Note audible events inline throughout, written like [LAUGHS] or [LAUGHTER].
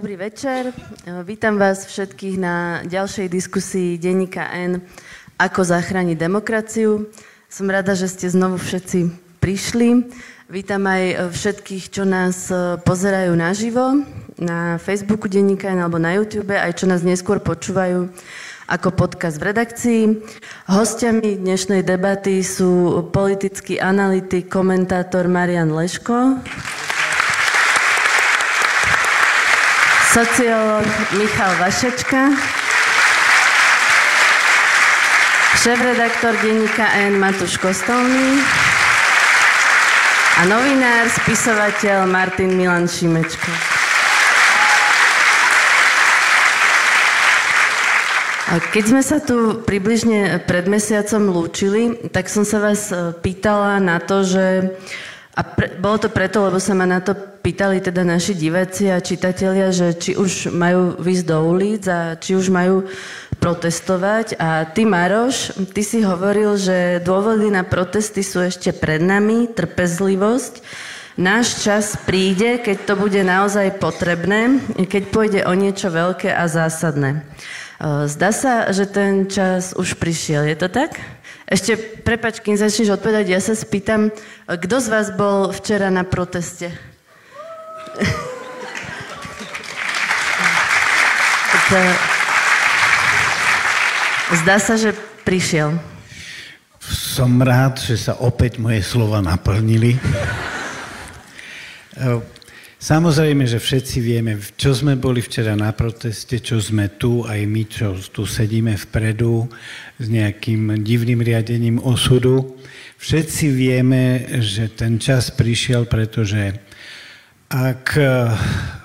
Dobrý večer. Vítam vás všetkých na ďalšej diskusii denníka N Ako zachrániť demokraciu. Som rada, že ste znovu všetci prišli. Vítam aj všetkých, čo nás pozerajú naživo na Facebooku denníka N alebo na YouTube, aj čo nás neskôr počúvajú ako podcast v redakcii. Hostiami dnešnej debaty sú politický analytik, komentátor Marian Leško. Sociológ Michal Vašečka, šéf-redaktor denníka N Matúš Kostolný a novinár, spisovateľ Martin Milan Šimečko. Keď sme sa tu približne pred mesiacom lúčili, tak som sa vás e, pýtala na to, že a pre, bolo to preto, lebo sa ma na to pýtali teda naši diváci a čitatelia, že či už majú výjsť do ulic a či už majú protestovať. A ty, Maroš, ty si hovoril, že dôvody na protesty sú ešte pred nami, trpezlivosť. Náš čas príde, keď to bude naozaj potrebné, keď pôjde o niečo veľké a zásadné. Zdá sa, že ten čas už prišiel. Je to tak? Ešte, prepač, kým začneš odpovedať, ja sa spýtam, kto z vás bol včera na proteste? Zdá sa, že prišiel. Som rád, že sa opäť moje slova naplnili. Samozrejme, že všetci vieme, čo sme boli včera na proteste, čo sme tu, aj my, čo tu sedíme vpredu s nejakým divným riadením osudu. Všetci vieme, že ten čas prišiel, pretože ak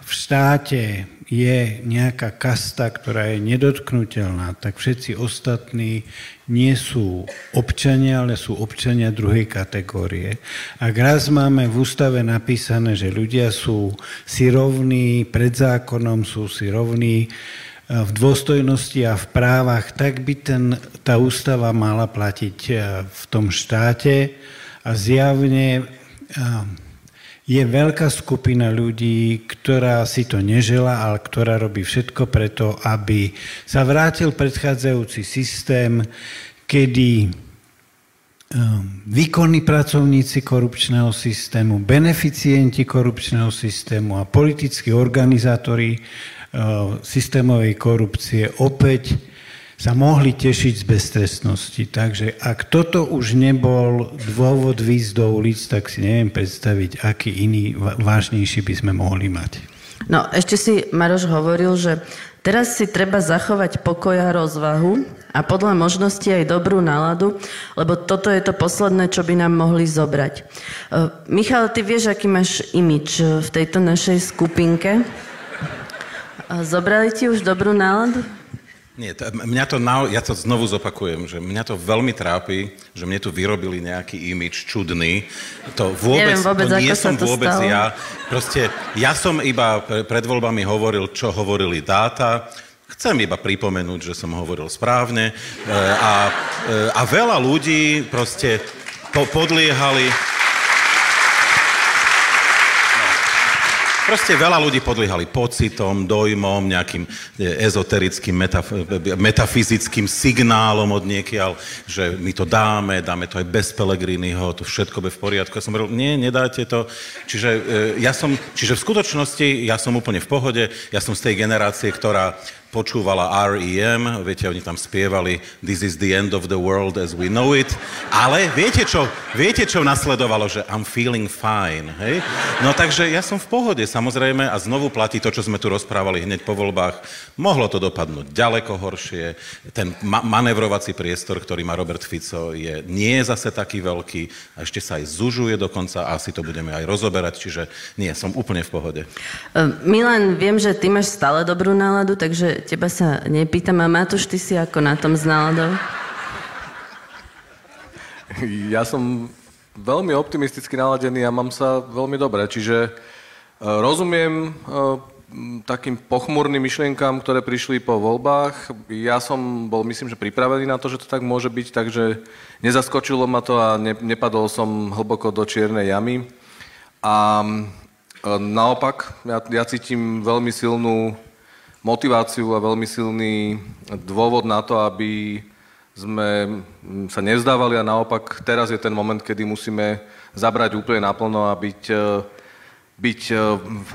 v štáte je nejaká kasta, ktorá je nedotknutelná, tak všetci ostatní nie sú občania, ale sú občania druhej kategórie. Ak raz máme v ústave napísané, že ľudia sú si rovní pred zákonom, sú si rovní eh, v dôstojnosti a v právach, tak by ten, tá ústava mala platiť eh, v tom štáte a zjavne eh, je veľká skupina ľudí, ktorá si to nežela, ale ktorá robí všetko preto, aby sa vrátil predchádzajúci systém, kedy ehm, výkonní pracovníci korupčného systému, beneficienti korupčného systému a politickí organizátori ehm, systémovej korupcie opäť sa mohli tešiť z beztrestnosti. Takže ak toto už nebol dôvod výjsť do ulic, tak si neviem predstaviť, aký iný vážnejší by sme mohli mať. No, ešte si Maroš hovoril, že teraz si treba zachovať pokoj a rozvahu a podľa možnosti aj dobrú náladu, lebo toto je to posledné, čo by nám mohli zobrať. Uh, Michal, ty vieš, aký máš imič v tejto našej skupinke? Uh, zobrali ti už dobrú náladu? Nie, to, mňa to, na, ja to znovu zopakujem, že mňa to veľmi trápi, že mne tu vyrobili nejaký imič čudný. To vôbec, Neviem vôbec to nie som to vôbec stalo. ja. Proste, ja som iba pred voľbami hovoril, čo hovorili dáta. Chcem iba pripomenúť, že som hovoril správne. E, a, e, a veľa ľudí proste po, podliehali... Proste veľa ľudí podliehali pocitom, dojmom, nejakým e, ezoterickým, metaf- metafyzickým signálom od niekiaľ, že my to dáme, dáme to aj bez Pelegriniho, to všetko bude v poriadku. Ja som hovoril, nie, nedáte to. Čiže, e, ja som, čiže v skutočnosti ja som úplne v pohode, ja som z tej generácie, ktorá počúvala R.E.M., viete, oni tam spievali This is the end of the world as we know it, ale viete čo, viete čo nasledovalo, že I'm feeling fine, hej? No takže ja som v pohode, samozrejme, a znovu platí to, čo sme tu rozprávali hneď po voľbách. Mohlo to dopadnúť ďaleko horšie, ten ma- manevrovací priestor, ktorý má Robert Fico, je, nie je zase taký veľký a ešte sa aj zužuje dokonca a asi to budeme aj rozoberať, čiže nie, som úplne v pohode. Milan, viem, že ty máš stále dobrú náladu, takže teba sa nepýtam. A Matúš, ty si ako na tom s náladou? Ja som veľmi optimisticky naladený a mám sa veľmi dobre, čiže e, rozumiem e, takým pochmúrnym myšlienkám, ktoré prišli po voľbách. Ja som bol, myslím, že pripravený na to, že to tak môže byť, takže nezaskočilo ma to a ne, nepadol som hlboko do čiernej jamy. A naopak, ja, ja cítim veľmi silnú motiváciu a veľmi silný dôvod na to, aby sme sa nevzdávali a naopak teraz je ten moment, kedy musíme zabrať úplne naplno a byť, e, byť e,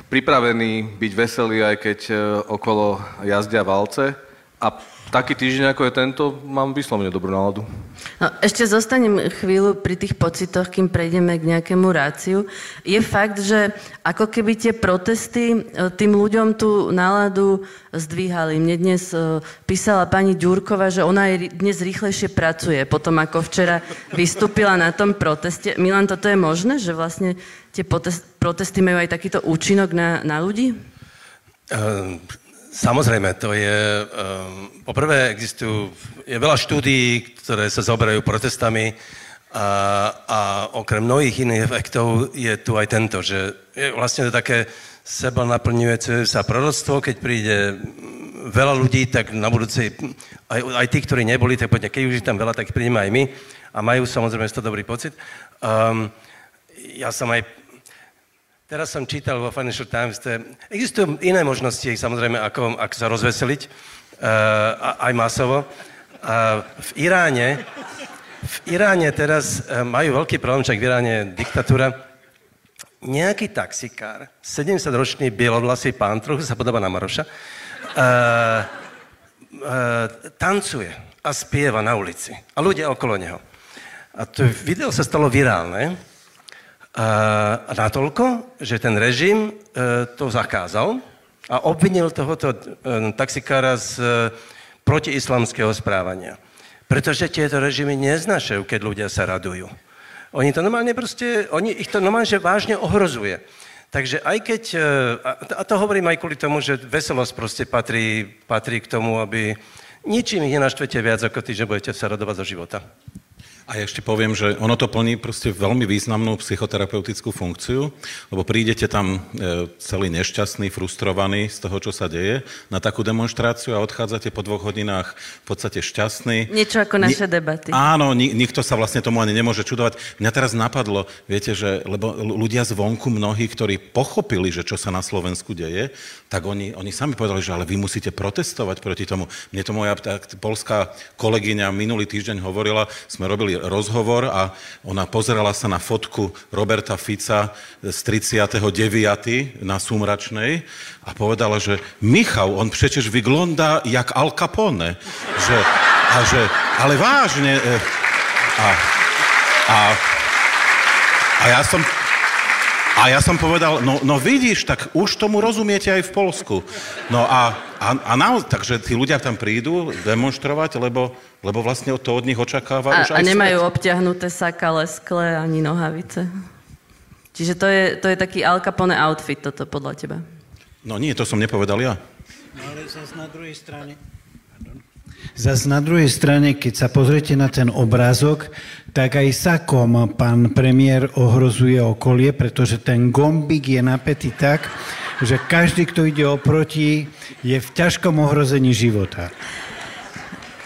pripravený, byť veselý, aj keď e, okolo jazdia valce. A taký týždeň, ako je tento, mám vyslovene dobrú náladu. No, ešte zostanem chvíľu pri tých pocitoch, kým prejdeme k nejakému ráciu. Je fakt, že ako keby tie protesty e, tým ľuďom tú náladu zdvíhali. Mne dnes e, písala pani Ďurkova, že ona aj dnes rýchlejšie pracuje, potom ako včera vystúpila na tom proteste. Milan, toto je možné, že vlastne tie protesty majú aj takýto účinok na, na ľudí? Samozrejme, to je... Um, poprvé existujú... Je veľa štúdií, ktoré sa zoberajú protestami a, a okrem mnohých iných efektov je tu aj tento, že je vlastne to také seba naplňujúce sa proroctvo, keď príde veľa ľudí, tak na budúcej, aj, aj tí, ktorí neboli, tak poďme, keď už je tam veľa, tak prídeme aj my a majú samozrejme z toho dobrý pocit. Um, ja som aj Teraz som čítal vo Financial Times, že existujú iné možnosti, samozrejme, ako, ako sa rozveseliť, uh, aj masovo. Uh, v Iráne, v Iráne teraz uh, majú veľký problém, však v Iráne je diktatúra. Nejaký taxikár, 70-ročný bielovlasý pán, trochu sa podoba na Maroša, uh, uh, tancuje a spieva na ulici. A ľudia okolo neho. A to video sa stalo virálne, a natoľko, že ten režim e, to zakázal a obvinil tohoto e, taxikára z e, protiislamského správania. Pretože tieto režimy neznašajú, keď ľudia sa radujú. Oni to normálne proste, oni, ich to normálne že vážne ohrozuje. Takže aj keď, a to hovorím aj kvôli tomu, že veselosť proste patrí, patrí k tomu, aby ničím ich nenaštvete viac ako tí, že budete sa radovať zo života. A ja ešte poviem, že ono to plní proste veľmi významnú psychoterapeutickú funkciu, lebo prídete tam e, celý nešťastný, frustrovaný z toho, čo sa deje, na takú demonstráciu a odchádzate po dvoch hodinách v podstate šťastný. Niečo ako naše Ni- debaty. Áno, ni- nikto sa vlastne tomu ani nemôže čudovať. Mňa teraz napadlo, viete, že lebo ľudia zvonku mnohí, ktorí pochopili, že čo sa na Slovensku deje, tak oni, oni sami povedali, že ale vy musíte protestovať proti tomu. Mne to moja polská kolegyňa minulý týždeň hovorila, sme robili rozhovor a ona pozerala sa na fotku Roberta Fica z 39. na Sumračnej a povedala, že Michał, on przecież vygląda jak Al Capone. Že, a že, ale vážne. E, a, a, a ja som a ja som povedal, no, no vidíš, tak už tomu rozumiete aj v Polsku. No a, a, a naozaj, takže tí ľudia tam prídu demonstrovať, lebo, lebo vlastne to od nich očakáva a, už aj A nemajú svet. obťahnuté saka, leskle ani nohavice. Čiže to je, to je taký Al Capone outfit toto podľa teba. No nie, to som nepovedal ja. No ale zase na druhej strane... Zas na druhej strane, keď sa pozriete na ten obrázok, tak aj sakom pán premiér ohrozuje okolie, pretože ten gombík je napätý tak, že každý, kto ide oproti, je v ťažkom ohrození života.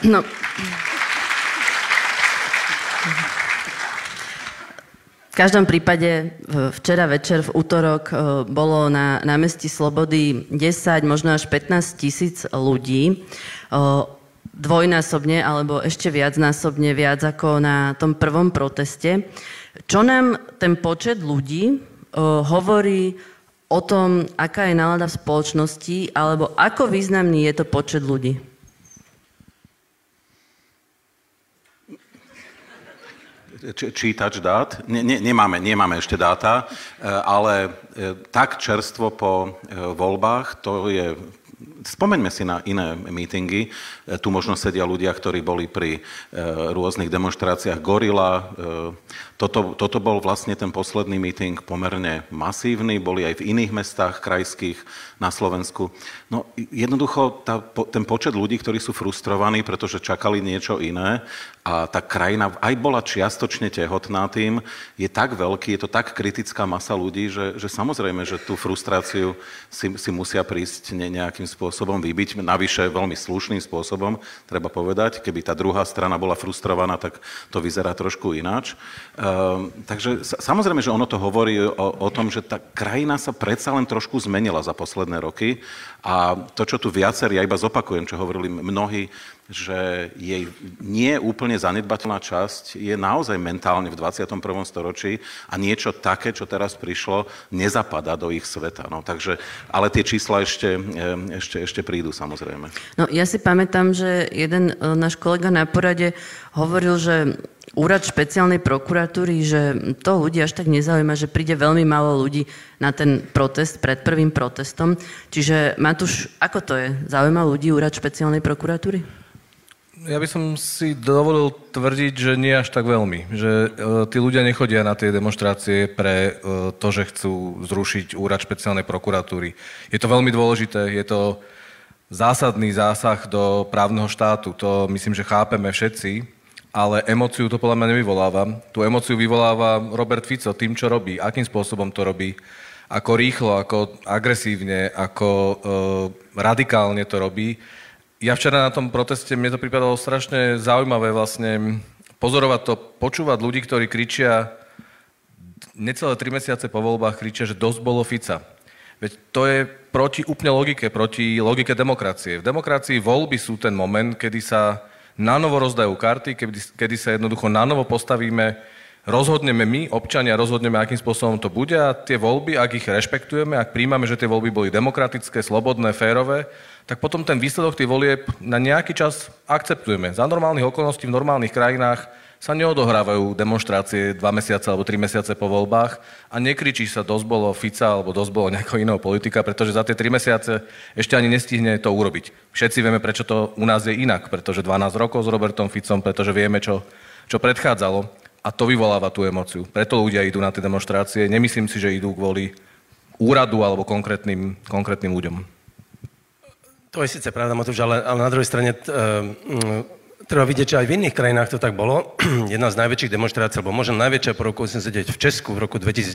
No, V každom prípade včera večer, v útorok, e, bolo na námestí Slobody 10, možno až 15 tisíc ľudí. E, dvojnásobne alebo ešte viacnásobne viac ako na tom prvom proteste. Čo nám ten počet ľudí uh, hovorí o tom, aká je nálada v spoločnosti, alebo ako významný je to počet ľudí? Čítač dát. Ne, ne, nemáme, nemáme ešte dáta, e, ale e, tak čerstvo po voľbách, to je Spomeňme si na iné mítingy. E, tu možno sedia ľudia, ktorí boli pri e, rôznych demonstráciách Gorila. E, toto, toto bol vlastne ten posledný míting pomerne masívny. Boli aj v iných mestách krajských na Slovensku. No jednoducho tá, ten počet ľudí, ktorí sú frustrovaní, pretože čakali niečo iné a tá krajina aj bola čiastočne tehotná tým, je tak veľký, je to tak kritická masa ľudí, že, že samozrejme, že tú frustráciu si, si musia prísť nejakým spôsobom spôsobom vybiť, navyše veľmi slušným spôsobom, treba povedať. Keby tá druhá strana bola frustrovaná, tak to vyzerá trošku ináč. Ehm, takže samozrejme, že ono to hovorí o, o tom, že tá krajina sa predsa len trošku zmenila za posledné roky a to, čo tu viacerí, ja iba zopakujem, čo hovorili mnohí, že jej nie úplne zanedbateľná časť je naozaj mentálne v 21. storočí a niečo také, čo teraz prišlo, nezapadá do ich sveta. No, takže, ale tie čísla ešte, ešte, ešte prídu samozrejme. No, ja si pamätám, že jeden e, náš kolega na porade hovoril, že úrad špeciálnej prokuratúry, že to ľudí až tak nezaujíma, že príde veľmi málo ľudí na ten protest pred prvým protestom. Čiže Matúš, ako to je? Zaujíma ľudí úrad špeciálnej prokuratúry? Ja by som si dovolil tvrdiť, že nie až tak veľmi. Že e, tí ľudia nechodia na tie demonstrácie pre e, to, že chcú zrušiť úrad špeciálnej prokuratúry. Je to veľmi dôležité, je to zásadný zásah do právneho štátu. To myslím, že chápeme všetci, ale emóciu to podľa mňa nevyvoláva. Tú emóciu vyvoláva Robert Fico tým, čo robí, akým spôsobom to robí, ako rýchlo, ako agresívne, ako e, radikálne to robí ja včera na tom proteste, mne to pripadalo strašne zaujímavé vlastne pozorovať to, počúvať ľudí, ktorí kričia necelé tri mesiace po voľbách kričia, že dosť bolo Fica. Veď to je proti úplne logike, proti logike demokracie. V demokracii voľby sú ten moment, kedy sa nanovo rozdajú karty, kedy, kedy sa jednoducho nanovo postavíme, rozhodneme my, občania, rozhodneme, akým spôsobom to bude a tie voľby, ak ich rešpektujeme, ak príjmame, že tie voľby boli demokratické, slobodné, férové, tak potom ten výsledok tých volieb na nejaký čas akceptujeme. Za normálnych okolností v normálnych krajinách sa neodohrávajú demonstrácie dva mesiace alebo tri mesiace po voľbách a nekričí sa dosť bolo Fica alebo dosť bolo nejakého iného politika, pretože za tie tri mesiace ešte ani nestihne to urobiť. Všetci vieme, prečo to u nás je inak, pretože 12 rokov s Robertom Ficom, pretože vieme, čo, čo predchádzalo a to vyvoláva tú emociu. Preto ľudia idú na tie demonstrácie. Nemyslím si, že idú kvôli úradu alebo konkrétnym, konkrétnym ľuďom. To je síce pravda, Matúš, ale, ale na druhej strane t, uh, treba vidieť, že aj v iných krajinách to tak bolo. [CLEARS THROAT] Jedna z najväčších demonstrácií, alebo možno najväčšia po roku 89 v Česku v roku 2019,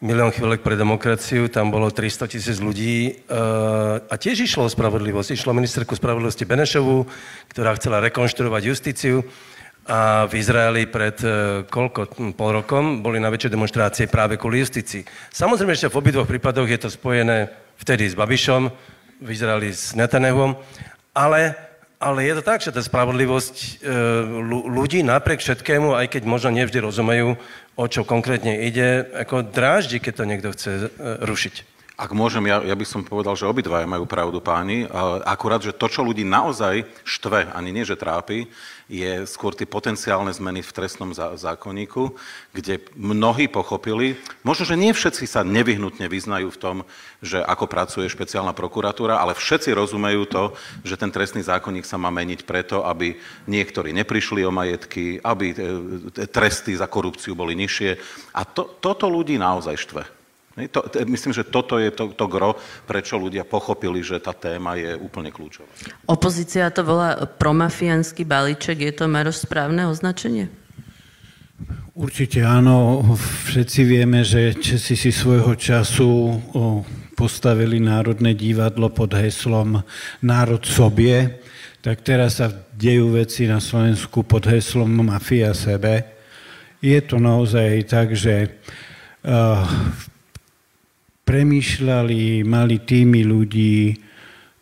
milión chvíľek pre demokraciu, tam bolo 300 tisíc ľudí uh, a tiež išlo o spravodlivosť. Išlo ministerku spravodlivosti Benešovu, ktorá chcela rekonštruovať justíciu a v Izraeli pred uh, koľko, hm, pol rokom boli najväčšie demonstrácie práve kvôli justícii. Samozrejme, že v obidvoch prípadoch je to spojené vtedy s Babišom, vyzerali s Netanehom, ale, ale je to tak, že tá spravodlivosť e, ľudí napriek všetkému, aj keď možno nevždy rozumejú, o čo konkrétne ide, ako dráždi, keď to niekto chce e, rušiť. Ak môžem, ja, ja by som povedal, že obidvaja majú pravdu páni. Akurát, že to, čo ľudí naozaj štve, ani nie, že trápi, je skôr tie potenciálne zmeny v trestnom zákonníku, kde mnohí pochopili, možno, že nie všetci sa nevyhnutne vyznajú v tom, že ako pracuje špeciálna prokuratúra, ale všetci rozumejú to, že ten trestný zákonník sa má meniť preto, aby niektorí neprišli o majetky, aby e, tresty za korupciu boli nižšie. A to, toto ľudí naozaj štve. To, to, myslím, že toto je to, to gro, prečo ľudia pochopili, že tá téma je úplne kľúčová. Opozícia to volá promafiánsky balíček. Je to, Maroš, správne označenie? Určite áno. Všetci vieme, že Česi si svojho času postavili Národné divadlo pod heslom Národ sobie, tak teraz sa dejú veci na Slovensku pod heslom Mafia sebe. Je to naozaj tak, že uh, premýšľali, mali týmy ľudí,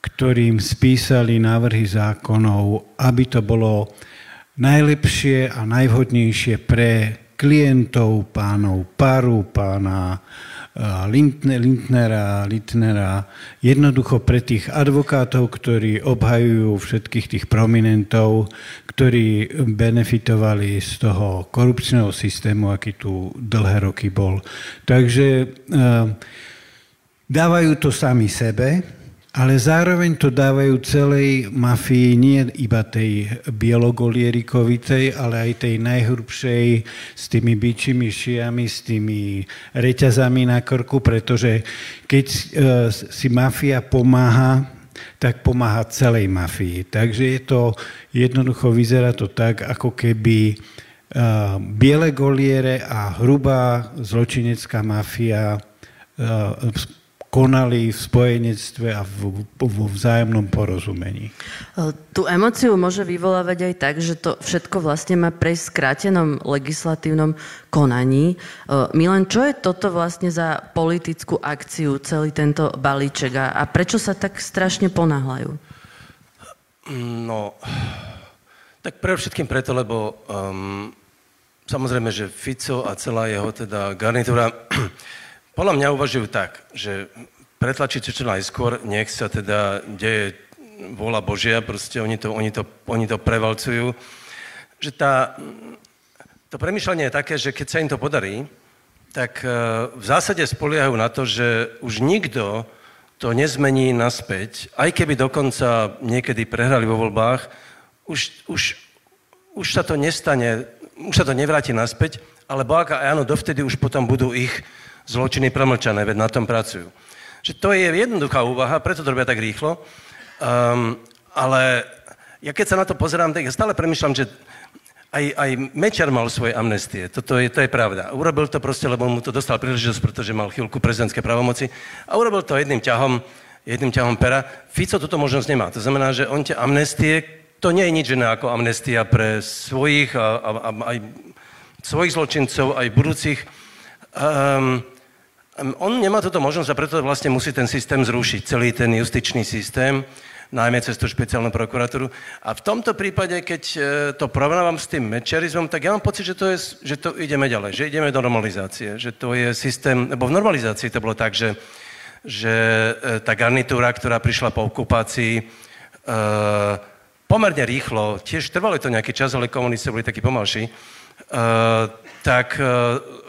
ktorým spísali návrhy zákonov, aby to bolo najlepšie a najvhodnejšie pre klientov pánov Paru, pána Lindnera, Lindnera, jednoducho pre tých advokátov, ktorí obhajujú všetkých tých prominentov, ktorí benefitovali z toho korupčného systému, aký tu dlhé roky bol. Takže Dávajú to sami sebe, ale zároveň to dávajú celej mafii, nie iba tej bielogolierikovicej, ale aj tej najhrubšej s tými bičimi šiami, s tými reťazami na krku, pretože keď e, si mafia pomáha, tak pomáha celej mafii. Takže je to, jednoducho vyzerá to tak, ako keby e, biele goliere a hrubá zločinecká mafia e, konali v spojenectve a vo vzájomnom porozumení. Tú emociu môže vyvolávať aj tak, že to všetko vlastne má prejsť v skrátenom legislatívnom konaní. Milan, čo je toto vlastne za politickú akciu, celý tento balíček a, a prečo sa tak strašne ponáhľajú? No, tak pre všetkým preto, lebo um, samozrejme, že Fico a celá jeho teda garnitúra podľa mňa uvažujú tak, že pretlačiť čo najskôr, nech sa teda deje vola Božia, proste oni to, oni to, oni to prevalcujú. Že tá, to premyšľanie je také, že keď sa im to podarí, tak e, v zásade spoliehajú na to, že už nikto to nezmení naspäť, aj keby dokonca niekedy prehrali vo voľbách, už, už, už sa to nestane, už sa to nevráti naspäť, alebo ak áno, dovtedy už potom budú ich zločiny premlčané, veď na tom pracujú. Že to je jednoduchá úvaha, preto to robia tak rýchlo. Um, ale ja keď sa na to pozerám, tak ja stále premyšľam, že aj, aj Mečer mal svoje amnestie, toto je, to je pravda. Urobil to proste, lebo mu to dostal príležitosť, pretože mal chvíľku prezidentské pravomoci a urobil to jedným ťahom, jedným ťahom pera. Fico túto možnosť nemá. To znamená, že on tie amnestie, to nie je nič iné ako amnestia pre svojich a, a, a aj svojich zločincov, aj budúcich. Um, on nemá túto možnosť a preto vlastne musí ten systém zrušiť, celý ten justičný systém, najmä cez tú špeciálnu prokuratúru. A v tomto prípade, keď e, to porovnávam s tým mečerizmom, tak ja mám pocit, že to, je, že to ideme ďalej, že ideme do normalizácie, že to je systém, lebo v normalizácii to bolo tak, že, že e, tá garnitúra, ktorá prišla po okupácii, e, pomerne rýchlo, tiež trvalo to nejaký čas, ale komunisti boli takí pomalší, tak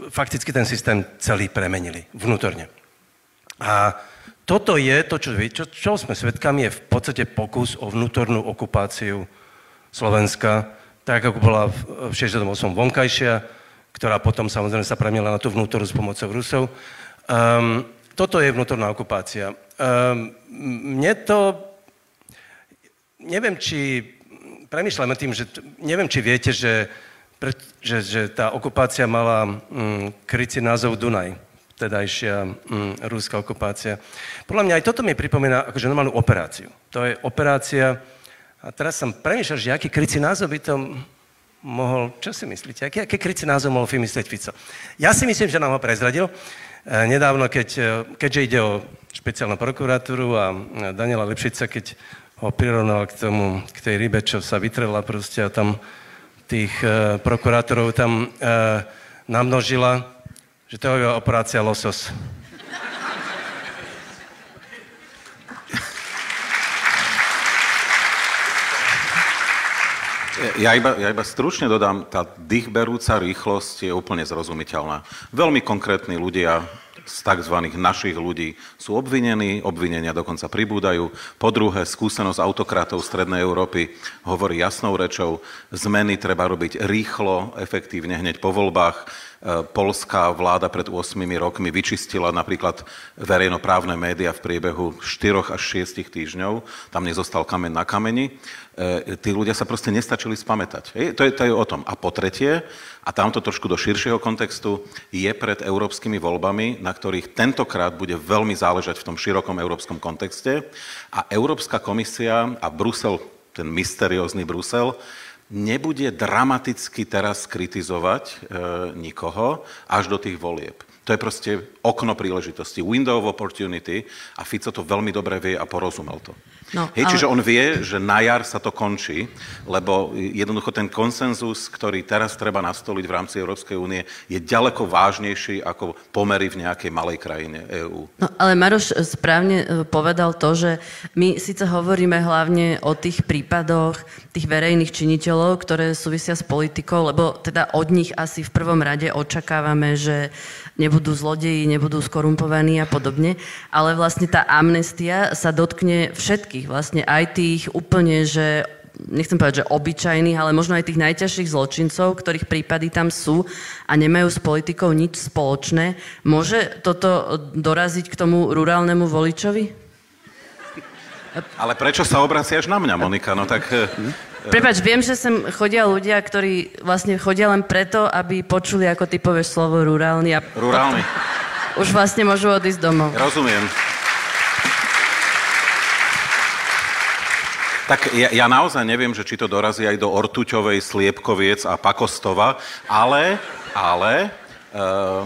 fakticky ten systém celý premenili vnútorne. A toto je to, čo, čo, čo sme svedkami, je v podstate pokus o vnútornú okupáciu Slovenska, tak ako bola v 68. vonkajšia, ktorá potom samozrejme sa premiela na tú vnútornú s pomocou Rusov. Um, toto je vnútorná okupácia. Um, mne to... Neviem, či... Premýšľame tým, že... Neviem, či viete, že že, že tá okupácia mala mm, krycí názov Dunaj, tedajšia mm, rúská okupácia. Podľa mňa aj toto mi pripomína akože normálnu operáciu. To je operácia, a teraz som premýšľal, že aký krycí názov by to mohol, čo si myslíte, aký, aký krycí názov mohol vymyslieť Fico? Ja si myslím, že nám ho prezradil. E, nedávno, keď, e, keďže ide o špeciálnu prokuratúru a Daniela Lipšica, keď ho prirovnal k tomu, k tej rybe, čo sa vytrela proste a tam tých e, prokurátorov tam e, namnožila, že to je operácia Losos. Ja iba, ja iba stručne dodám, tá dýchberúca rýchlosť je úplne zrozumiteľná. Veľmi konkrétni ľudia z tzv. našich ľudí sú obvinení, obvinenia dokonca pribúdajú. Po druhé, skúsenosť autokratov Strednej Európy hovorí jasnou rečou, zmeny treba robiť rýchlo, efektívne, hneď po voľbách. E, polská vláda pred 8 rokmi vyčistila napríklad verejnoprávne médiá v priebehu 4 až 6 týždňov. Tam nezostal kameň na kameni. E, tí ľudia sa proste nestačili spamätať. To je, to je o tom. A po tretie, a tamto trošku do širšieho kontextu, je pred európskymi voľbami, na ktorých tentokrát bude veľmi záležať v tom širokom európskom kontexte. A Európska komisia a Brusel, ten mysteriózny Brusel, nebude dramaticky teraz kritizovať e, nikoho až do tých volieb. To je proste okno príležitosti, window of opportunity a Fico to veľmi dobre vie a porozumel to. No, Hej, ale... Čiže on vie, že na jar sa to končí, lebo jednoducho ten konsenzus, ktorý teraz treba nastoliť v rámci Európskej únie, je ďaleko vážnejší ako pomery v nejakej malej krajine EÚ. No, ale Maroš správne e, povedal to, že my síce hovoríme hlavne o tých prípadoch tých verejných činiteľov, ktoré súvisia s politikou, lebo teda od nich asi v prvom rade očakávame, že nebudú zlodeji, nebudú skorumpovaní a podobne, ale vlastne tá amnestia sa dotkne všetkých, vlastne aj tých úplne, že nechcem povedať, že obyčajných, ale možno aj tých najťažších zločincov, ktorých prípady tam sú a nemajú s politikou nič spoločné. Môže toto doraziť k tomu rurálnemu voličovi? Ale prečo sa obraciaš na mňa, Monika? No tak Prepač, viem, že sem chodia ľudia, ktorí vlastne chodia len preto, aby počuli, ako ty povieš slovo rurálny. A rurálny. [LAUGHS] Už vlastne môžu odísť domov. Rozumiem. Tak ja, ja naozaj neviem, že či to dorazí aj do Ortuťovej, Sliepkoviec a Pakostova, ale, ale uh,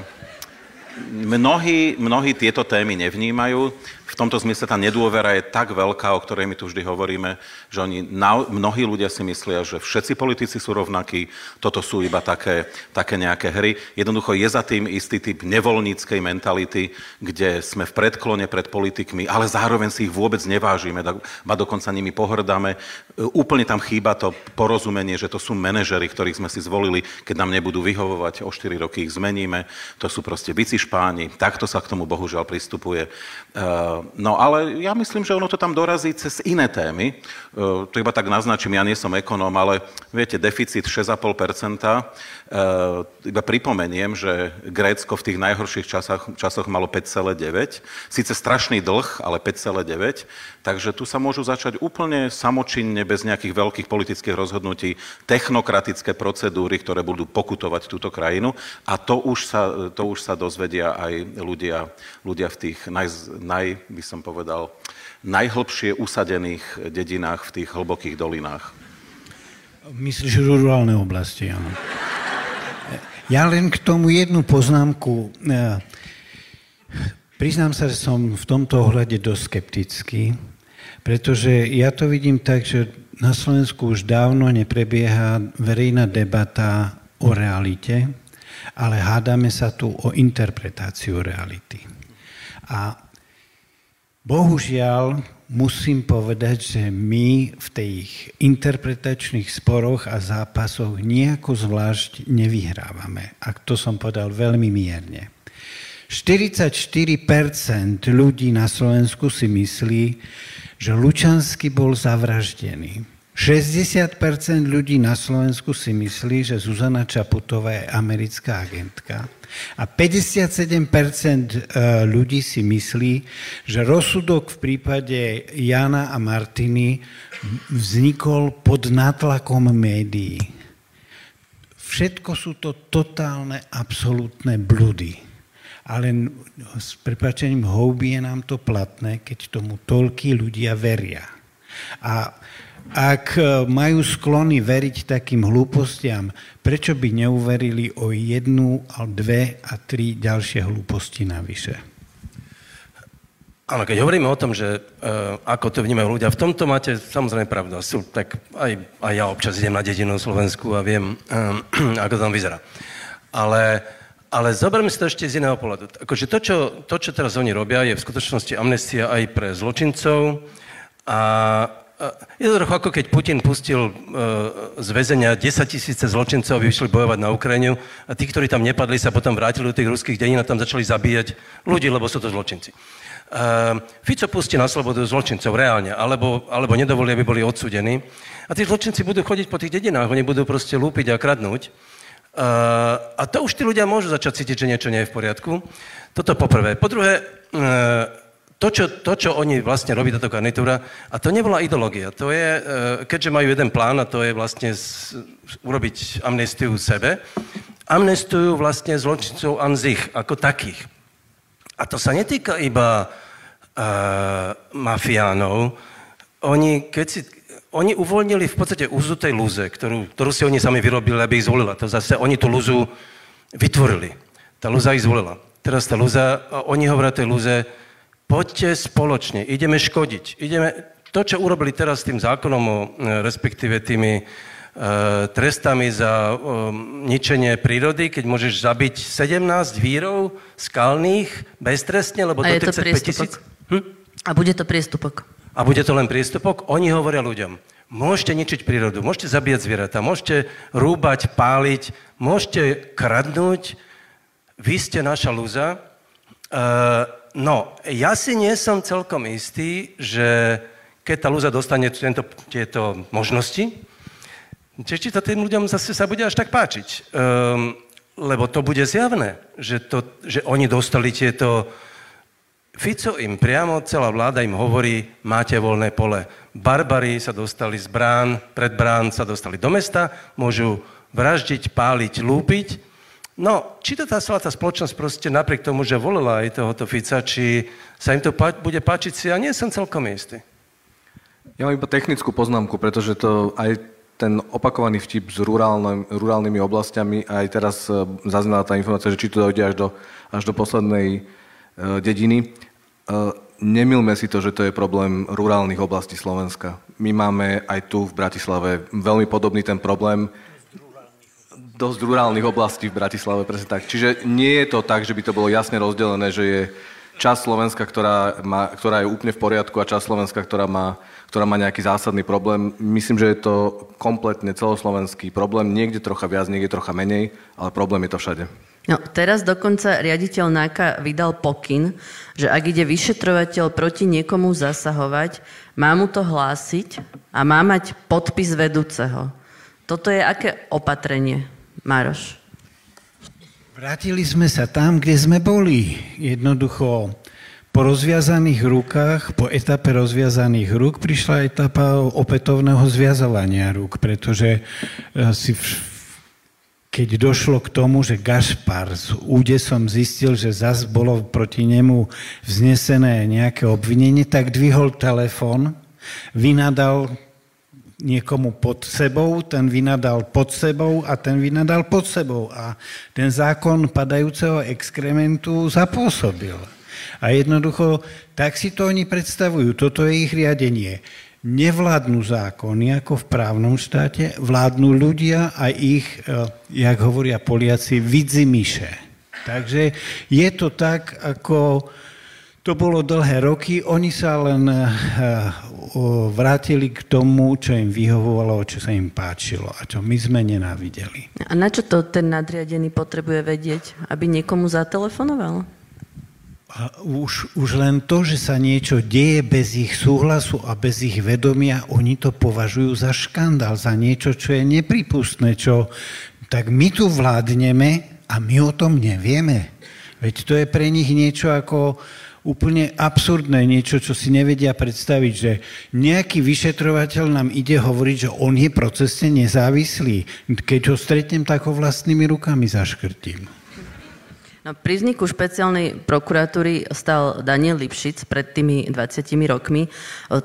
mnohí, mnohí tieto témy nevnímajú tomto zmysle tá nedôvera je tak veľká, o ktorej my tu vždy hovoríme, že oni, na, mnohí ľudia si myslia, že všetci politici sú rovnakí, toto sú iba také, také nejaké hry. Jednoducho je za tým istý typ nevoľníckej mentality, kde sme v predklone pred politikmi, ale zároveň si ich vôbec nevážime, a dokonca nimi pohrdáme. Úplne tam chýba to porozumenie, že to sú manažery, ktorých sme si zvolili, keď nám nebudú vyhovovať, o 4 roky ich zmeníme. To sú proste bicišpáni. Takto sa k tomu bohužiaľ pristupuje. Uh, No ale ja myslím, že ono to tam dorazí cez iné témy. E, to iba tak naznačím, ja nie som ekonóm, ale viete, deficit 6,5%. E, iba pripomeniem, že Grécko v tých najhorších časoch, časoch malo 5,9. Sice strašný dlh, ale 5,9. Takže tu sa môžu začať úplne samočinne, bez nejakých veľkých politických rozhodnutí, technokratické procedúry, ktoré budú pokutovať túto krajinu. A to už sa, to už sa dozvedia aj ľudia, ľudia v tých naj, naj, by som povedal, najhlbšie usadených dedinách, v tých hlbokých dolinách. Myslíš rurálne oblasti, áno. Ja len k tomu jednu poznámku. Priznám sa, že som v tomto ohľade dosť skeptický. Pretože ja to vidím tak, že na Slovensku už dávno neprebieha verejná debata o realite, ale hádame sa tu o interpretáciu reality. A bohužiaľ musím povedať, že my v tých interpretačných sporoch a zápasoch nejako zvlášť nevyhrávame. A to som povedal veľmi mierne. 44% ľudí na Slovensku si myslí, že Lučanský bol zavraždený. 60% ľudí na Slovensku si myslí, že Zuzana Čaputová je americká agentka. A 57% e, ľudí si myslí, že rozsudok v prípade Jana a Martiny vznikol pod nátlakom médií. Všetko sú to totálne, absolútne bludy ale s prepačením houby je nám to platné, keď tomu toľkí ľudia veria. A ak e, majú sklony veriť takým hlúpostiam, prečo by neuverili o jednu, a dve a tri ďalšie hlúposti navyše? Áno, keď hovoríme o tom, že uh, ako to vnímajú ľudia, v tomto máte samozrejme pravdu. Sú, tak aj, aj ja občas idem na dedinu Slovensku a viem, uh, [CLEARS THROAT] ako tam vyzerá. Ale ale zoberme si to ešte z iného pohľadu. Akože to čo, to, čo teraz oni robia, je v skutočnosti amnestia aj pre zločincov a je to trochu ako keď Putin pustil uh, z väzenia 10 tisíce zločincov, aby vyšli bojovať na Ukrajinu a tí, ktorí tam nepadli, sa potom vrátili do tých ruských dejín a tam začali zabíjať ľudí, lebo sú to zločinci. Uh, Fico pustí na slobodu zločincov reálne, alebo, alebo nedovolí, aby boli odsudení. A tí zločinci budú chodiť po tých dedinách, oni budú proste lúpiť a kradnúť. Uh, a to už tí ľudia môžu začať cítiť, že niečo nie je v poriadku. Toto poprvé. Po druhé, uh, to čo, to, čo oni vlastne robí, táto garnitúra, a to nebola ideológia. To je, uh, keďže majú jeden plán, a to je vlastne z, urobiť amnestiu sebe, amnestujú vlastne zločincov anzich, ako takých. A to sa netýka iba uh, mafiánov. Oni, keď si, oni uvoľnili v podstate úzu tej lúze, ktorú, ktorú si oni sami vyrobili, aby ich zvolila. To zase oni tú lúzu vytvorili. Tá lúza ich zvolila. Teraz tá lúza, oni hovoria tej lúze, poďte spoločne, ideme škodiť. Ideme, to, čo urobili teraz s tým zákonom, o, e, respektíve tými e, trestami za ničenie prírody, keď môžeš zabiť 17 vírov skalných beztrestne, lebo A do 35 tisíc... Hm? A bude to priestupok a bude to len priestupok, oni hovoria ľuďom, môžete ničiť prírodu, môžete zabíjať zvieratá, môžete rúbať, páliť, môžete kradnúť, vy ste naša lúza. Uh, no, ja si nie som celkom istý, že keď tá lúza dostane tento, tieto možnosti, či to tým ľuďom zase sa bude až tak páčiť. Um, lebo to bude zjavné, že, to, že oni dostali tieto Fico im priamo, celá vláda im hovorí, máte voľné pole. Barbari sa dostali z brán, pred brán sa dostali do mesta, môžu vraždiť, páliť, lúpiť. No, či to tá celá tá spoločnosť proste napriek tomu, že volila aj tohoto Fica, či sa im to pá- bude páčiť si, ja nie som celkom istý. Ja mám iba technickú poznámku, pretože to aj ten opakovaný vtip s rurálnym, rurálnymi oblastiami, aj teraz e, zaznala tá informácia, že či to dojde až do, až do poslednej uh, dediny. Uh, nemilme si to, že to je problém rurálnych oblastí Slovenska. My máme aj tu v Bratislave veľmi podobný ten problém dosť rurálnych oblastí v Bratislave, presne tak. Čiže nie je to tak, že by to bolo jasne rozdelené, že je časť Slovenska, ktorá, má, ktorá je úplne v poriadku a časť Slovenska, ktorá má ktorá má nejaký zásadný problém. Myslím, že je to kompletne celoslovenský problém. Niekde trocha viac, niekde trocha menej, ale problém je to všade. No, teraz dokonca riaditeľ NAKA vydal pokyn, že ak ide vyšetrovateľ proti niekomu zasahovať, má mu to hlásiť a má mať podpis vedúceho. Toto je aké opatrenie, Mároš? Vrátili sme sa tam, kde sme boli. Jednoducho po rozviazaných rukách, po etape rozviazaných rúk prišla etapa opätovného zviazovania rúk, pretože e, si v, keď došlo k tomu, že Gašpar s údesom zistil, že zas bolo proti nemu vznesené nejaké obvinenie, tak dvihol telefón, vynadal niekomu pod sebou, ten vynadal pod sebou a ten vynadal pod sebou. A ten zákon padajúceho exkrementu zapôsobil. A jednoducho, tak si to oni predstavujú. Toto je ich riadenie. Nevládnu zákony ako v právnom štáte, vládnu ľudia a ich, e, jak hovoria Poliaci, vidzimiše. Takže je to tak, ako to bolo dlhé roky, oni sa len e, vrátili k tomu, čo im vyhovovalo, čo sa im páčilo a čo my sme nenávideli. A na čo to ten nadriadený potrebuje vedieť? Aby niekomu zatelefonoval? A už, už len to, že sa niečo deje bez ich súhlasu a bez ich vedomia, oni to považujú za škandál, za niečo, čo je nepripustné, čo tak my tu vládneme a my o tom nevieme. Veď to je pre nich niečo ako úplne absurdné, niečo, čo si nevedia predstaviť, že nejaký vyšetrovateľ nám ide hovoriť, že on je procesne nezávislý. Keď ho stretnem, tak ho vlastnými rukami zaškrtím. No, pri vzniku špeciálnej prokuratúry stal Daniel Lipšic pred tými 20 rokmi.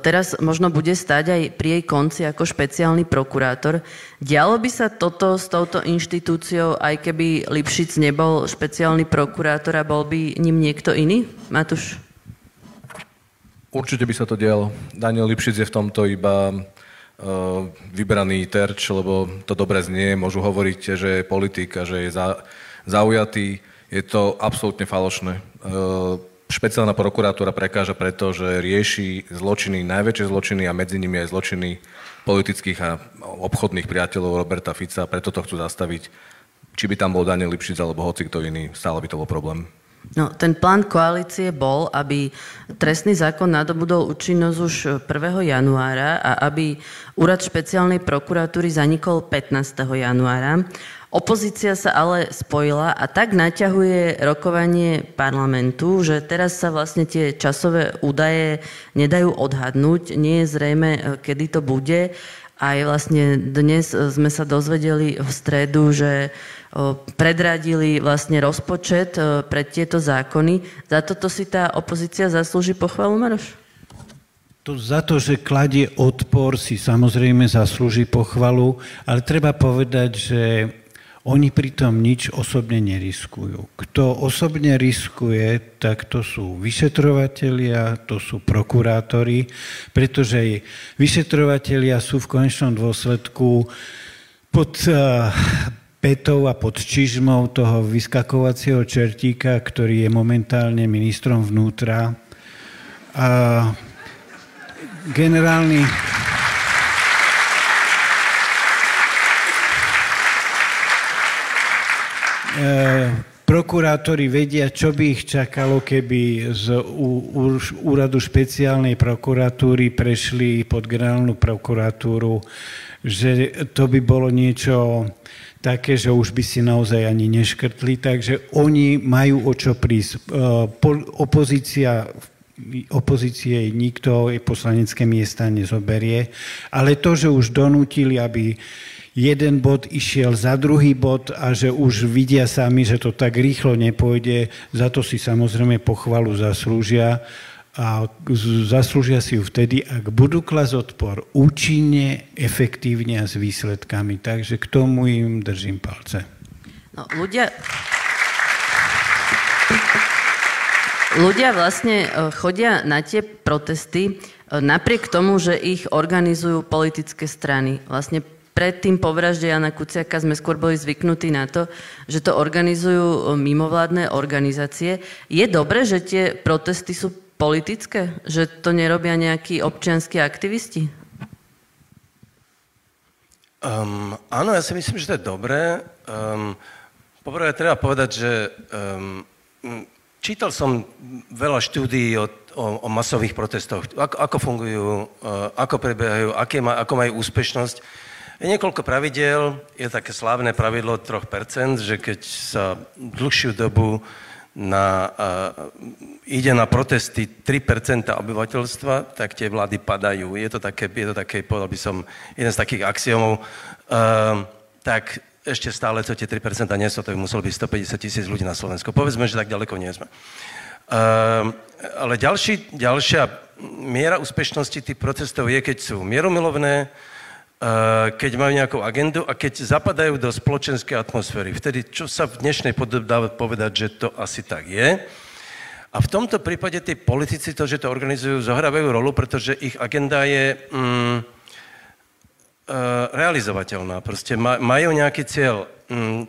Teraz možno bude stať aj pri jej konci ako špeciálny prokurátor. Dialo by sa toto s touto inštitúciou, aj keby Lipšic nebol špeciálny prokurátor a bol by ním niekto iný? Matúš? Určite by sa to dialo. Daniel Lipšic je v tomto iba vybraný terč, lebo to dobre znie, môžu hovoriť, že je politik a že je zaujatý je to absolútne falošné. E, špeciálna prokuratúra prekáža preto, že rieši zločiny, najväčšie zločiny a medzi nimi aj zločiny politických a obchodných priateľov Roberta Fica, preto to chcú zastaviť. Či by tam bol Daniel Lipšic alebo hoci kto iný, stále by to bol problém. No, ten plán koalície bol, aby trestný zákon nadobudol účinnosť už 1. januára a aby úrad špeciálnej prokuratúry zanikol 15. januára. Opozícia sa ale spojila a tak naťahuje rokovanie parlamentu, že teraz sa vlastne tie časové údaje nedajú odhadnúť. Nie je zrejme, e, kedy to bude. Aj vlastne dnes sme sa dozvedeli v stredu, že e, predradili vlastne rozpočet e, pre tieto zákony. Za toto si tá opozícia zaslúži pochvalu, Maroš? To za to, že kladie odpor, si samozrejme zaslúži pochvalu, ale treba povedať, že oni pritom nič osobne neriskujú. Kto osobne riskuje, tak to sú vyšetrovatelia, to sú prokurátori, pretože vyšetrovatelia sú v konečnom dôsledku pod eh, petou a pod čižmou toho vyskakovacieho čertíka, ktorý je momentálne ministrom vnútra. A generálny... prokurátori vedia, čo by ich čakalo, keby z úradu špeciálnej prokuratúry prešli pod generálnu prokuratúru, že to by bolo niečo také, že už by si naozaj ani neškrtli, takže oni majú o čo prísť. E, opozícia opozície nikto poslanecké miesta nezoberie, ale to, že už donútili, aby jeden bod išiel za druhý bod a že už vidia sami, že to tak rýchlo nepôjde, za to si samozrejme pochvalu zaslúžia. a zaslúžia si ju vtedy, ak budú klas odpor účinne, efektívne a s výsledkami. Takže k tomu im držím palce. No, ľudia... Ľudia vlastne e, chodia na tie protesty e, napriek tomu, že ich organizujú politické strany. Vlastne pred tým povražde Jana Kuciaka sme skôr boli zvyknutí na to, že to organizujú e, mimovládne organizácie. Je dobré, že tie protesty sú politické? Že to nerobia nejakí občianskí aktivisti? Um, áno, ja si myslím, že to je dobré. Um, poprvé treba povedať, že um, čítal som veľa štúdií o, o, o masových protestoch, ako, ako fungujú, uh, ako prebiehajú, aké ma, ako majú úspešnosť. Je niekoľko pravidel, je také slávne pravidlo 3%, že keď sa dlhšiu dobu na, uh, ide na protesty 3% obyvateľstva, tak tie vlády padajú. Je to také, je to také povedal by som, jeden z takých axiomov. Uh, tak ešte stále to tie 3% nie sú, to by muselo byť 150 tisíc ľudí na Slovensku. Povedzme, že tak ďaleko nie sme. Uh, ale ďalší, ďalšia miera úspešnosti tých protestov je, keď sú mieromilovné, keď majú nejakú agendu a keď zapadajú do spoločenskej atmosféry. Vtedy, čo sa v dnešnej podobe dá povedať, že to asi tak je. A v tomto prípade tí politici to, že to organizujú, zohrávajú rolu, pretože ich agenda je mm, uh, realizovateľná. Proste majú nejaký cieľ. Mm,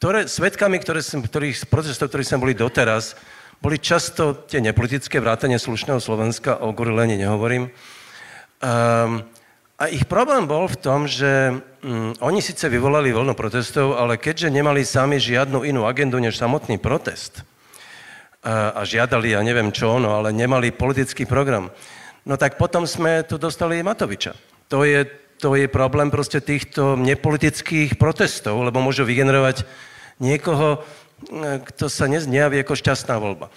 ktoré, svetkami, ktoré som, ktorých, protestov, ktorí sme boli doteraz, boli často tie nepolitické vrátanie slušného Slovenska, o Gorilene nehovorím. Um, a ich problém bol v tom, že mm, oni síce vyvolali voľno protestov, ale keďže nemali sami žiadnu inú agendu než samotný protest a, a žiadali, ja neviem čo ono, ale nemali politický program, no tak potom sme tu dostali Matoviča. To je, to je problém proste týchto nepolitických protestov, lebo môžu vygenerovať niekoho, kto sa nejaví ako šťastná voľba.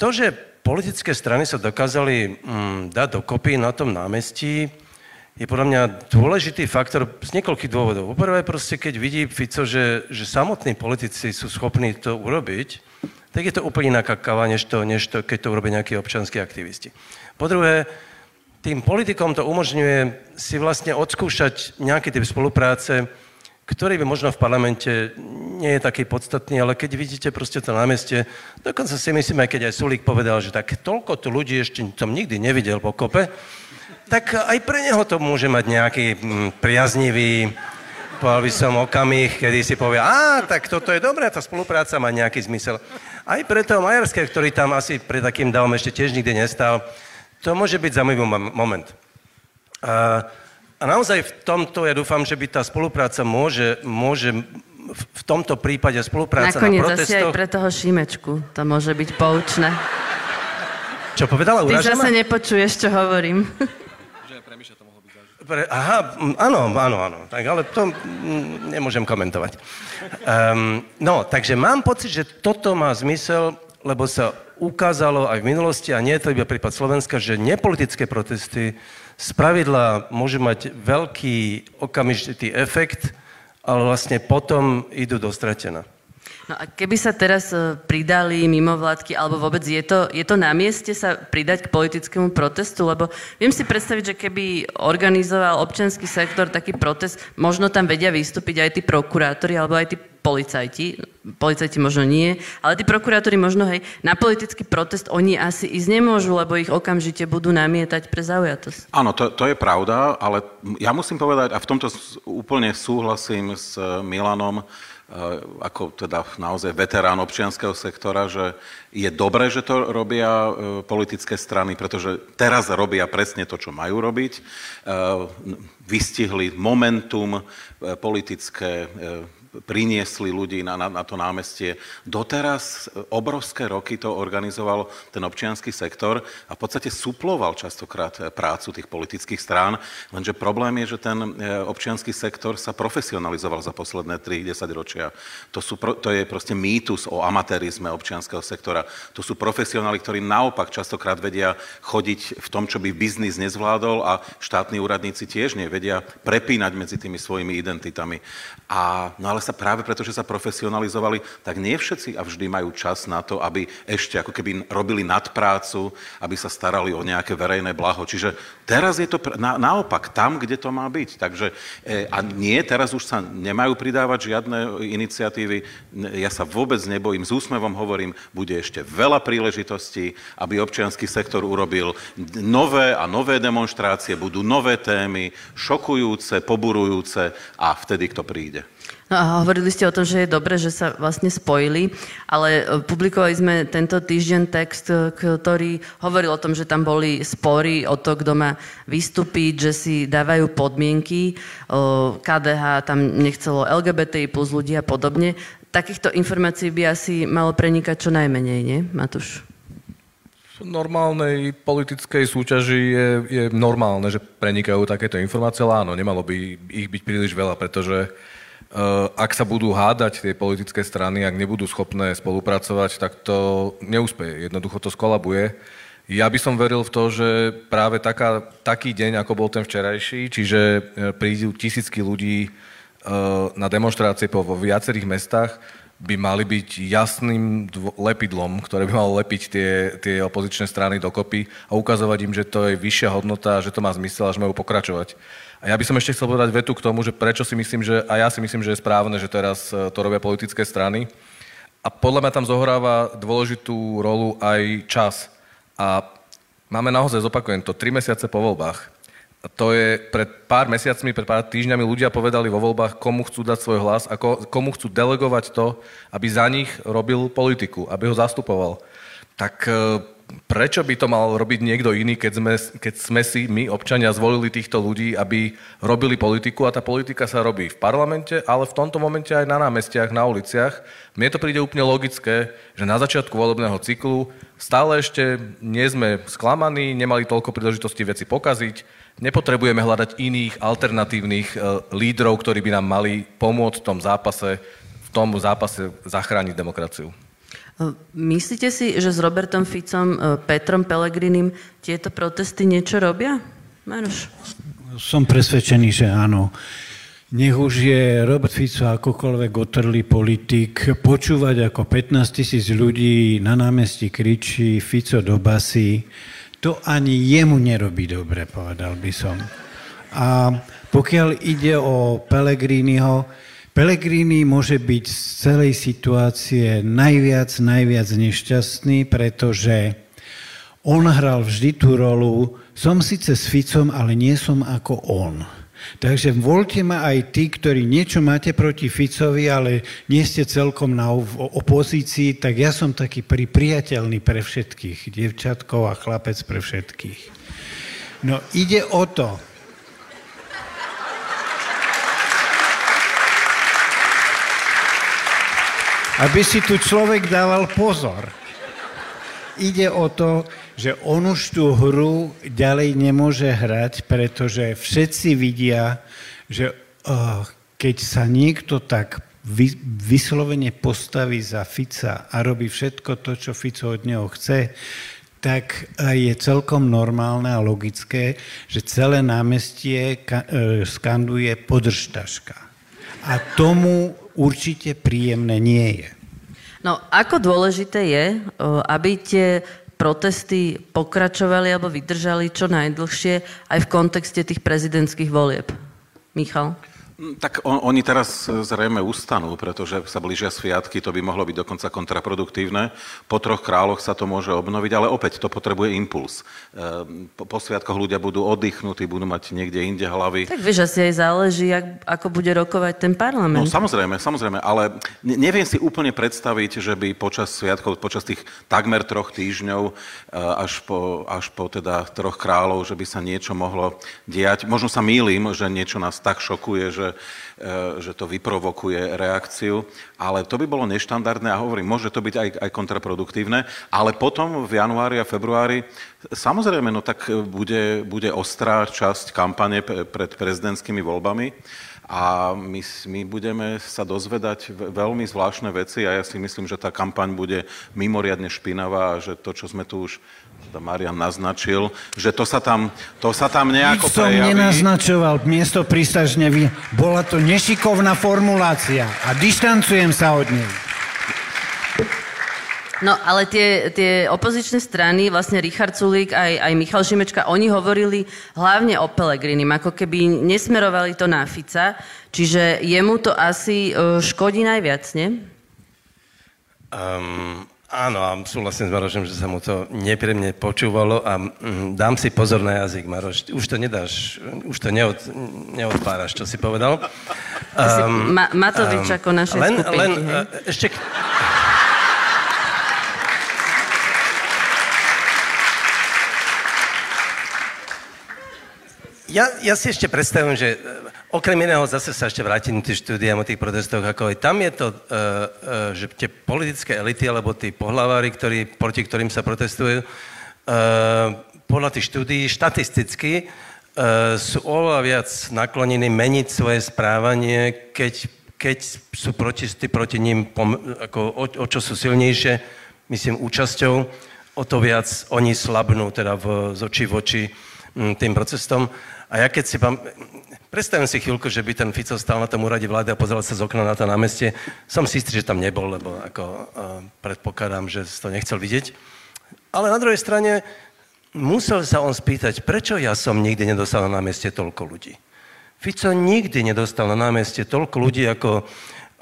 To, že politické strany sa dokázali mm, dať dokopy na tom námestí, je podľa mňa dôležitý faktor z niekoľkých dôvodov. Poprvé proste, keď vidí Fico, že, že samotní politici sú schopní to urobiť, tak je to úplne iná kakava, než to, než to, keď to urobia nejakí občanskí aktivisti. Po druhé, tým politikom to umožňuje si vlastne odskúšať nejaký typ spolupráce, ktorý by možno v parlamente nie je taký podstatný, ale keď vidíte proste to námestie, dokonca si myslím, aj keď aj Sulík povedal, že tak toľko tu ľudí ešte som nikdy nevidel po kope, tak aj pre neho to môže mať nejaký mm, priaznivý, povedal by som, okamih, kedy si povie, a tak toto je dobré, tá spolupráca má nejaký zmysel. Aj pre toho Majerského, ktorý tam asi pred takým davom ešte tiež nikdy nestal, to môže byť zaujímavý moment. A, a naozaj v tomto, ja dúfam, že by tá spolupráca môže, môže v tomto prípade spolupráca Nakoniec na protestoch... Nakoniec asi aj pre toho Šimečku to môže byť poučné. Čo povedala? Ty zase nepočuješ, čo hovorím. [LAUGHS] Pre, aha, áno, áno, áno. Tak, ale to nemôžem komentovať. Um, no, takže mám pocit, že toto má zmysel, lebo sa ukázalo aj v minulosti, a nie je to iba prípad Slovenska, že nepolitické protesty z pravidla môžu mať veľký okamžitý efekt, ale vlastne potom idú do stratená. No a keby sa teraz e, pridali mimovládky, alebo vôbec je to, je to na mieste sa pridať k politickému protestu? Lebo viem si predstaviť, že keby organizoval občianský sektor taký protest, možno tam vedia vystúpiť aj tí prokurátori, alebo aj tí policajti, policajti možno nie, ale tí prokurátori možno, hej, na politický protest oni asi ísť nemôžu, lebo ich okamžite budú namietať pre zaujatosť. Áno, to, to je pravda, ale ja musím povedať, a v tomto úplne súhlasím s Milanom, Eh, ako teda naozaj veterán občianského sektora, že je dobré, že to robia eh, politické strany, pretože teraz robia presne to, čo majú robiť. Eh, vystihli momentum politické, priniesli ľudí na, na, na to námestie. Doteraz obrovské roky to organizoval ten občianský sektor a v podstate suploval častokrát prácu tých politických strán, lenže problém je, že ten e, občianský sektor sa profesionalizoval za posledné 3-10 ročia. To, sú, to je proste mýtus o amatérizme občianského sektora. To sú profesionáli, ktorí naopak častokrát vedia chodiť v tom, čo by biznis nezvládol a štátni úradníci tiež nevedia prepínať medzi tými svojimi identitami. A, no ale sa práve preto, že sa profesionalizovali, tak nie všetci a vždy majú čas na to, aby ešte ako keby robili nadprácu, aby sa starali o nejaké verejné blaho. Čiže teraz je to na, naopak, tam, kde to má byť. Takže, e, a nie, teraz už sa nemajú pridávať žiadne iniciatívy. Ja sa vôbec nebojím, s úsmevom hovorím, bude ešte veľa príležitostí, aby občianský sektor urobil nové a nové demonstrácie, budú nové témy, šokujúce, poburujúce a vtedy kto príde. No a hovorili ste o tom, že je dobre, že sa vlastne spojili, ale e, publikovali sme tento týždeň text, e, ktorý hovoril o tom, že tam boli spory o to, kto má vystúpiť, že si dávajú podmienky. KDH tam nechcelo LGBTI plus ľudí a podobne. Takýchto informácií by asi malo prenikať čo najmenej, nie, Matúš? V normálnej politickej súťaži je, je normálne, že prenikajú takéto informácie, ale áno, nemalo by ich byť príliš veľa, pretože uh, ak sa budú hádať tie politické strany, ak nebudú schopné spolupracovať, tak to neúspeje. Jednoducho to skolabuje. Ja by som veril v to, že práve taká, taký deň, ako bol ten včerajší, čiže e, prídu tisícky ľudí uh, na demonstrácie po vo viacerých mestách, by mali byť jasným lepidlom, ktoré by malo lepiť tie, tie opozičné strany dokopy a ukazovať im, že to je vyššia hodnota, že to má zmysel a že majú pokračovať. A ja by som ešte chcel povedať vetu k tomu, že prečo si myslím, že, a ja si myslím, že je správne, že teraz e, to robia politické strany. A podľa mňa tam zohráva dôležitú rolu aj čas. A máme naozaj, zopakujem to, tri mesiace po voľbách to je pred pár mesiacmi, pred pár týždňami ľudia povedali vo voľbách, komu chcú dať svoj hlas a komu chcú delegovať to, aby za nich robil politiku, aby ho zastupoval. Tak e, prečo by to mal robiť niekto iný, keď sme, keď sme si my, občania, zvolili týchto ľudí, aby robili politiku a tá politika sa robí v parlamente, ale v tomto momente aj na námestiach, na uliciach. Mne to príde úplne logické, že na začiatku volebného cyklu stále ešte nie sme sklamaní, nemali toľko príležitosti veci pokaziť, nepotrebujeme hľadať iných alternatívnych e, lídrov, ktorí by nám mali pomôcť v tom zápase, v tom zápase zachrániť demokraciu. Myslíte si, že s Robertom Ficom, e, Petrom Pelegrinim tieto protesty niečo robia? Maroš? Som presvedčený, že áno. Nech už je Robert Fico akokoľvek otrlý politik, počúvať ako 15 tisíc ľudí na námestí kričí Fico do basy, to ani jemu nerobí dobre, povedal by som. A pokiaľ ide o Pelegrínyho, Pelegrini môže byť z celej situácie najviac, najviac nešťastný, pretože on hral vždy tú rolu, som síce s Ficom, ale nie som ako on. Takže voľte ma aj tí, ktorí niečo máte proti Ficovi, ale nie ste celkom na opozícii, tak ja som taký pri priateľný pre všetkých, dievčatkov a chlapec pre všetkých. No ide o to, aby si tu človek dával pozor. Ide o to, že on už tú hru ďalej nemôže hrať, pretože všetci vidia, že uh, keď sa niekto tak vy, vyslovene postaví za Fica a robí všetko to, čo Fico od neho chce, tak je celkom normálne a logické, že celé námestie e, skanduje podržtaška. A tomu určite príjemné nie je. No, ako dôležité je, aby tie protesty pokračovali alebo vydržali čo najdlhšie aj v kontexte tých prezidentských volieb. Michal? Mm, tak on, oni teraz e, zrejme ustanú, pretože sa blížia sviatky, to by mohlo byť dokonca kontraproduktívne. Po troch kráľoch sa to môže obnoviť, ale opäť to potrebuje impuls. E, po, po sviatkoch ľudia budú oddychnutí, budú mať niekde inde hlavy. Tak vieš, asi aj záleží, ak, ako bude rokovať ten parlament. No samozrejme, samozrejme, ale neviem si úplne predstaviť, že by počas sviatkov, počas tých takmer troch týždňov e, až po, až po teda troch kráľov, že by sa niečo mohlo diať. Možno sa mýlim, že niečo nás tak šokuje, že E, že, to vyprovokuje reakciu, ale to by bolo neštandardné a hovorím, môže to byť aj, aj kontraproduktívne, ale potom v januári a februári samozrejme, no tak bude, bude ostrá časť kampane pred prezidentskými voľbami a my, my budeme sa dozvedať veľmi zvláštne veci a ja si myslím, že tá kampaň bude mimoriadne špinavá a že to, čo sme tu už teda Marian naznačil, že to sa tam, to sa tam nejako Nič som prejaví. nenaznačoval, miesto prístažne vy... Bola to nešikovná formulácia a dištancujem sa od nej. No, ale tie, tie opozičné strany, vlastne Richard Sulík aj, aj Michal Šimečka, oni hovorili hlavne o Pelegrinim, ako keby nesmerovali to na Fica, čiže jemu to asi uh, škodí najviac, nie? Um, áno, a súhlasím s Marošom, že sa mu to nepríjemne počúvalo a mm, dám si pozor na jazyk, Maroš. Už to nedáš, už to neod, neodpáraš, čo si povedal. Um, Ma- Matovič um, ako našej len, skupinky, len, hej? uh, ešte... Ja, ja si ešte predstavujem, že e, okrem iného zase sa ešte vrátim k tým štúdiám o tých protestoch, ako aj tam je to, uh, uh, že tie politické elity alebo tí pohlavári, ktorí, proti ktorým sa protestujú, uh, podľa tých štúdií štatisticky uh, sú oveľa viac naklonení meniť svoje správanie, keď, keď sú protesty proti ním pom- ako o, o čo sú silnejšie, myslím účasťou, o to viac oni slabnú teda v, z očí v oči tým procestom. A ja keď si pam... Predstavím si chvíľku, že by ten Fico stal na tom úrade vlády a pozeral sa z okna na to námestie. Som si istý, že tam nebol, lebo ako uh, predpokladám, že to nechcel vidieť. Ale na druhej strane musel sa on spýtať, prečo ja som nikdy nedostal na námestie toľko ľudí. Fico nikdy nedostal na námestie toľko ľudí, ako,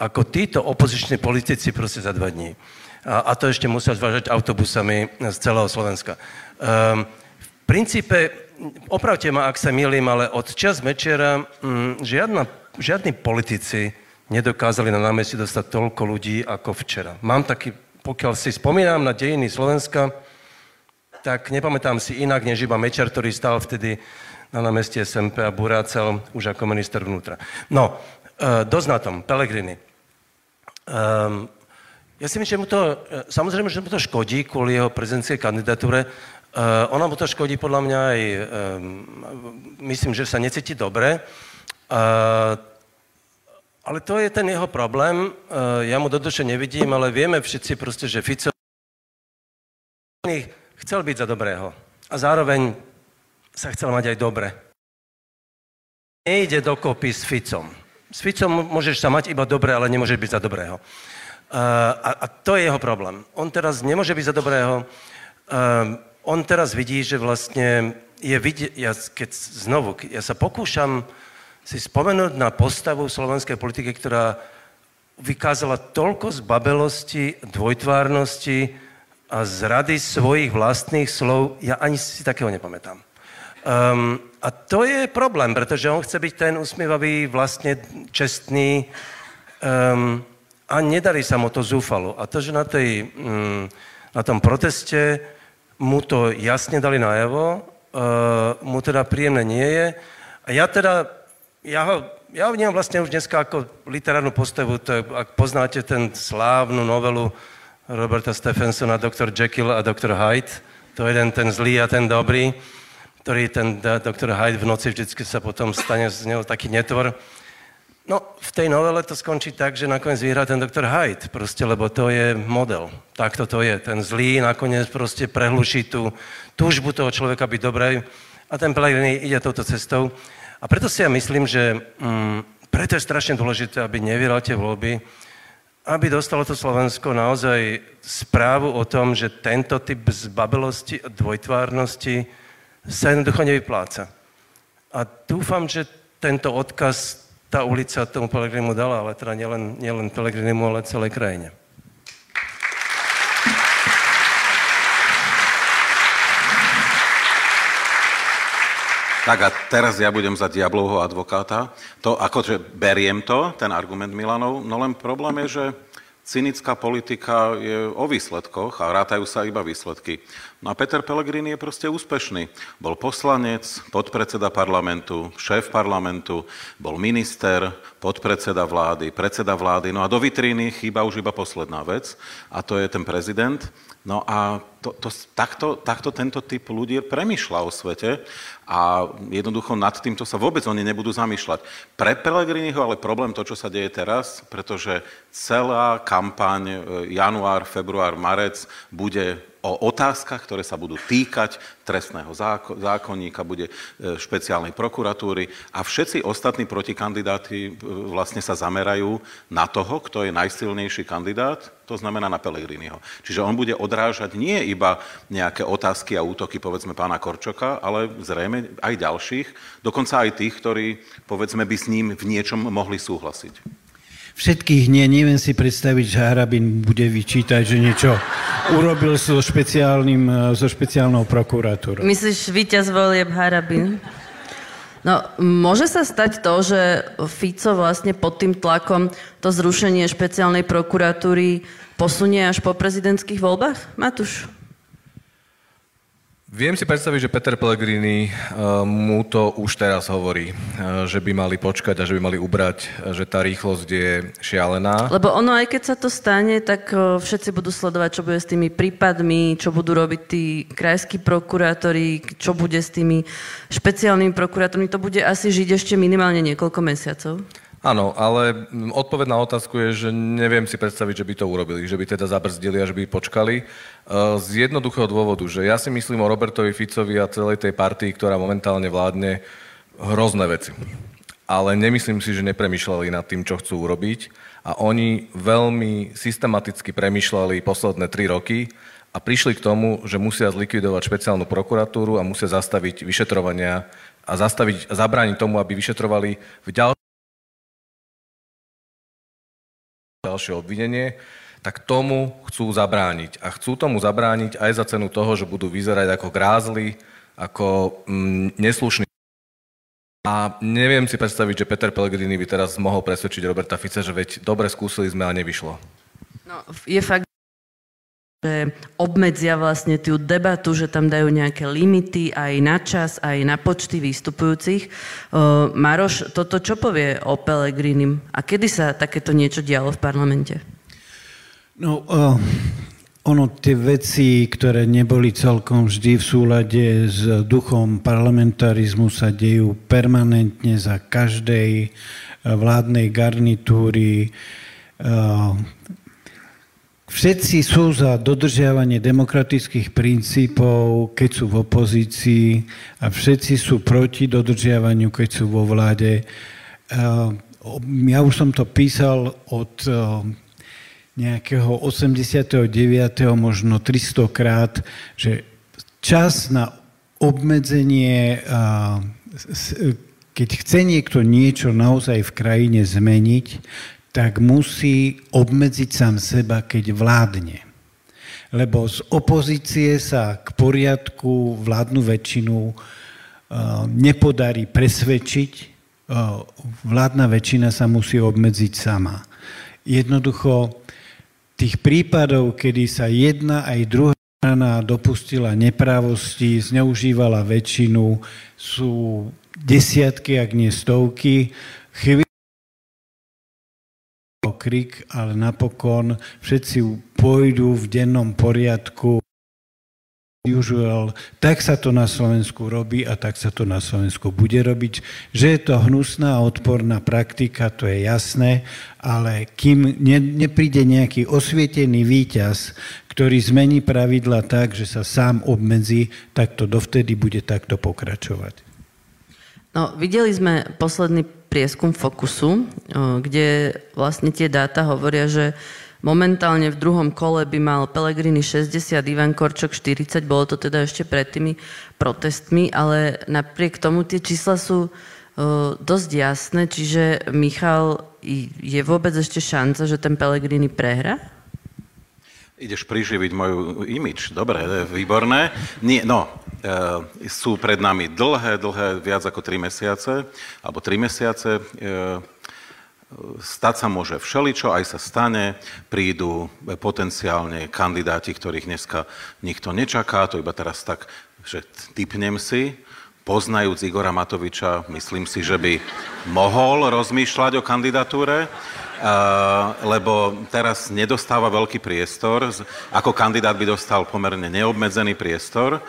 ako títo opoziční politici proste za dva dní. A, a to ešte musel zvážať autobusami z celého Slovenska. Um, v princípe opravte ma, ak sa milím, ale od čas Mečera mm, žiadna, žiadni politici nedokázali na námestí dostať toľko ľudí ako včera. Mám taký, pokiaľ si spomínam na dejiny Slovenska, tak nepamätám si inak, než iba Mečer, ktorý stál vtedy na námestí SMP a burácel už ako minister vnútra. No, e, dosť na tom, Pelegrini. Um, ja si myslím, že mu to, e, samozrejme, že mu to škodí kvôli jeho prezidentskej kandidatúre, Uh, ona mu to škodí podľa mňa aj, um, myslím, že sa necíti dobre, uh, ale to je ten jeho problém, uh, ja mu do duše nevidím, ale vieme všetci proste, že Fico chcel byť za dobrého a zároveň sa chcel mať aj dobre. Nejde dokopy s Ficom. S Ficom môžeš sa mať iba dobre, ale nemôžeš byť za dobrého. Uh, a, a to je jeho problém. On teraz nemôže byť za dobrého, uh, on teraz vidí, že vlastne je vidieť, ja keď znovu, ja sa pokúšam si spomenúť na postavu slovenskej politiky, ktorá vykázala toľko zbabelosti, dvojtvárnosti a zrady svojich vlastných slov, ja ani si takého nepamätám. Um, a to je problém, pretože on chce byť ten usmievavý, vlastne čestný um, a nedarí sa mu to zúfalo. A to, že na, tej, um, na tom proteste mu to jasne dali najavo, uh, mu teda príjemné nie je. A ja teda, ja ho, ja ho vnímam vlastne už dneska ako literárnu postavu, to je, ak poznáte ten slávnu novelu Roberta Stephensona, Dr. Jekyll a Dr. Hyde, to je jeden ten zlý a ten dobrý, ktorý ten Dr. Hyde v noci vždycky sa potom stane z neho taký netvor. No, v tej novele to skončí tak, že nakoniec vyhrá ten doktor Hyde, proste, lebo to je model. Takto to je. Ten zlý nakoniec proste prehluší tú túžbu toho človeka byť dobrý a ten Pellegrini ide touto cestou. A preto si ja myslím, že mm, preto je strašne dôležité, aby nevyhral tie voľby, aby dostalo to Slovensko naozaj správu o tom, že tento typ zbabelosti a dvojtvárnosti sa jednoducho nevypláca. A dúfam, že tento odkaz tá ulica tomu Pelegrinimu dala, ale teda nielen, nielen Pelegrinimu, ale celej krajine. Tak a teraz ja budem za diablovho advokáta. To, akože beriem to, ten argument Milanov, no len problém je, že cynická politika je o výsledkoch a rátajú sa iba výsledky. No a Peter Pellegrini je proste úspešný. Bol poslanec, podpredseda parlamentu, šéf parlamentu, bol minister, podpredseda vlády, predseda vlády. No a do vitríny chýba už iba posledná vec a to je ten prezident. No a to, to, takto, takto tento typ ľudí premyšľa o svete a jednoducho nad týmto sa vôbec oni nebudú zamýšľať. Pre Pelegriniho ale problém to, čo sa deje teraz, pretože celá kampaň e, január, február, marec bude o otázkach, ktoré sa budú týkať trestného zákonníka, bude e, špeciálnej prokuratúry a všetci ostatní protikandidáti e, vlastne sa zamerajú na toho, kto je najsilnejší kandidát, to znamená na Pelegriniho. Čiže on bude odrážať nie iba nejaké otázky a útoky, povedzme, pána Korčoka, ale zrejme aj ďalších, dokonca aj tých, ktorí, povedzme, by s ním v niečom mohli súhlasiť všetkých nie. Neviem si predstaviť, že Harabin bude vyčítať, že niečo urobil so, špeciálnym, so špeciálnou prokuratúrou. Myslíš víťaz volieb Harabin? No, môže sa stať to, že Fico vlastne pod tým tlakom to zrušenie špeciálnej prokuratúry posunie až po prezidentských voľbách? Matúš? Viem si predstaviť, že Peter Pellegrini uh, mu to už teraz hovorí, uh, že by mali počkať a že by mali ubrať, uh, že tá rýchlosť je šialená. Lebo ono, aj keď sa to stane, tak všetci budú sledovať, čo bude s tými prípadmi, čo budú robiť tí krajskí prokurátori, čo bude s tými špeciálnymi prokurátormi. To bude asi žiť ešte minimálne niekoľko mesiacov. Áno, ale odpoveď na otázku je, že neviem si predstaviť, že by to urobili, že by teda zabrzdili a že by počkali. E, z jednoduchého dôvodu, že ja si myslím o Robertovi Ficovi a celej tej partii, ktorá momentálne vládne, hrozné veci. Ale nemyslím si, že nepremýšľali nad tým, čo chcú urobiť. A oni veľmi systematicky premýšľali posledné tri roky a prišli k tomu, že musia zlikvidovať špeciálnu prokuratúru a musia zastaviť vyšetrovania a zastaviť, zabrániť tomu, aby vyšetrovali v ďalšie obvinenie, tak tomu chcú zabrániť. A chcú tomu zabrániť aj za cenu toho, že budú vyzerať ako grázli, ako mm, neslušní. A neviem si predstaviť, že Peter Pellegrini by teraz mohol presvedčiť Roberta Fica, že veď dobre skúsili sme a nevyšlo. No, je fakt, že obmedzia vlastne tú debatu, že tam dajú nejaké limity aj na čas, aj na počty vystupujúcich. Uh, Maroš, toto čo povie o Pelegrinim? A kedy sa takéto niečo dialo v parlamente? No, uh, ono, tie veci, ktoré neboli celkom vždy v súlade s duchom parlamentarizmu, sa dejú permanentne za každej vládnej garnitúry. Uh, Všetci sú za dodržiavanie demokratických princípov, keď sú v opozícii a všetci sú proti dodržiavaniu, keď sú vo vláde. Ja už som to písal od nejakého 89. možno 300 krát, že čas na obmedzenie, keď chce niekto niečo naozaj v krajine zmeniť, tak musí obmedziť sám seba, keď vládne. Lebo z opozície sa k poriadku vládnu väčšinu nepodarí presvedčiť. Vládna väčšina sa musí obmedziť sama. Jednoducho tých prípadov, kedy sa jedna aj druhá strana dopustila neprávosti, zneužívala väčšinu, sú desiatky, ak nie stovky. Chvíľ krik, ale napokon všetci pôjdu v dennom poriadku. Usual. Tak sa to na Slovensku robí a tak sa to na Slovensku bude robiť. Že je to hnusná a odporná praktika, to je jasné, ale kým ne, nepríde nejaký osvietený výťaz, ktorý zmení pravidla tak, že sa sám obmedzí, tak to dovtedy bude takto pokračovať. No, videli sme posledný prieskum Fokusu, kde vlastne tie dáta hovoria, že momentálne v druhom kole by mal Pelegrini 60, Ivan Korčok 40, bolo to teda ešte pred tými protestmi, ale napriek tomu tie čísla sú dosť jasné, čiže Michal, je vôbec ešte šanca, že ten Pelegrini prehra? Ideš priživiť moju imič. Dobre, výborné. Nie, no, e, sú pred nami dlhé, dlhé, viac ako 3 mesiace, alebo 3 mesiace. E, stať sa môže všeličo, aj sa stane, prídu potenciálne kandidáti, ktorých dneska nikto nečaká, to iba teraz tak, že typnem si, poznajúc Igora Matoviča, myslím si, že by mohol rozmýšľať o kandidatúre. lebo teraz nedostáva veľký priestor. Ako kandidát by dostal pomerne neobmedzený priestor,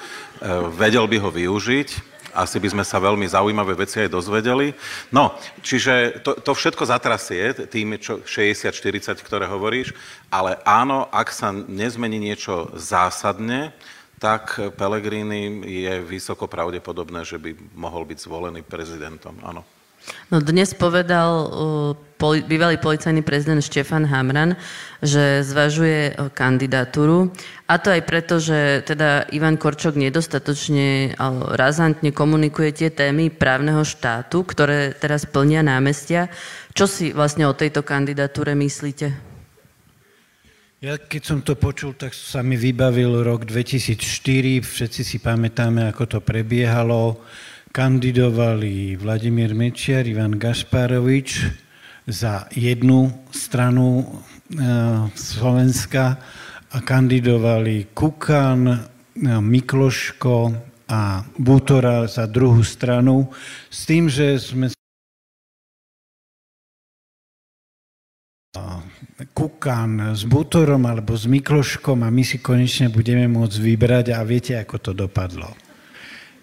vedel by ho využiť asi by sme sa veľmi zaujímavé veci aj dozvedeli. No, čiže to, to všetko zatrasie tým 60-40, ktoré hovoríš, ale áno, ak sa nezmení niečo zásadne, tak Pellegrini je vysoko pravdepodobné, že by mohol byť zvolený prezidentom. Áno. No dnes povedal uh, bývalý policajný prezident Štefan Hamran, že zvažuje uh, kandidatúru. A to aj preto, že teda Ivan Korčok nedostatočne uh, razantne komunikuje tie témy právneho štátu, ktoré teraz plnia námestia. Čo si vlastne o tejto kandidatúre myslíte? Ja keď som to počul, tak sa mi vybavil rok 2004. Všetci si pamätáme, ako to prebiehalo kandidovali Vladimír Mečiar, Ivan Gašparovič za jednu stranu e, Slovenska a kandidovali Kukan, e, Mikloško a Bútora za druhú stranu s tým, že sme Kukan s Bútorom alebo s Mikloškom a my si konečne budeme môcť vybrať a viete, ako to dopadlo.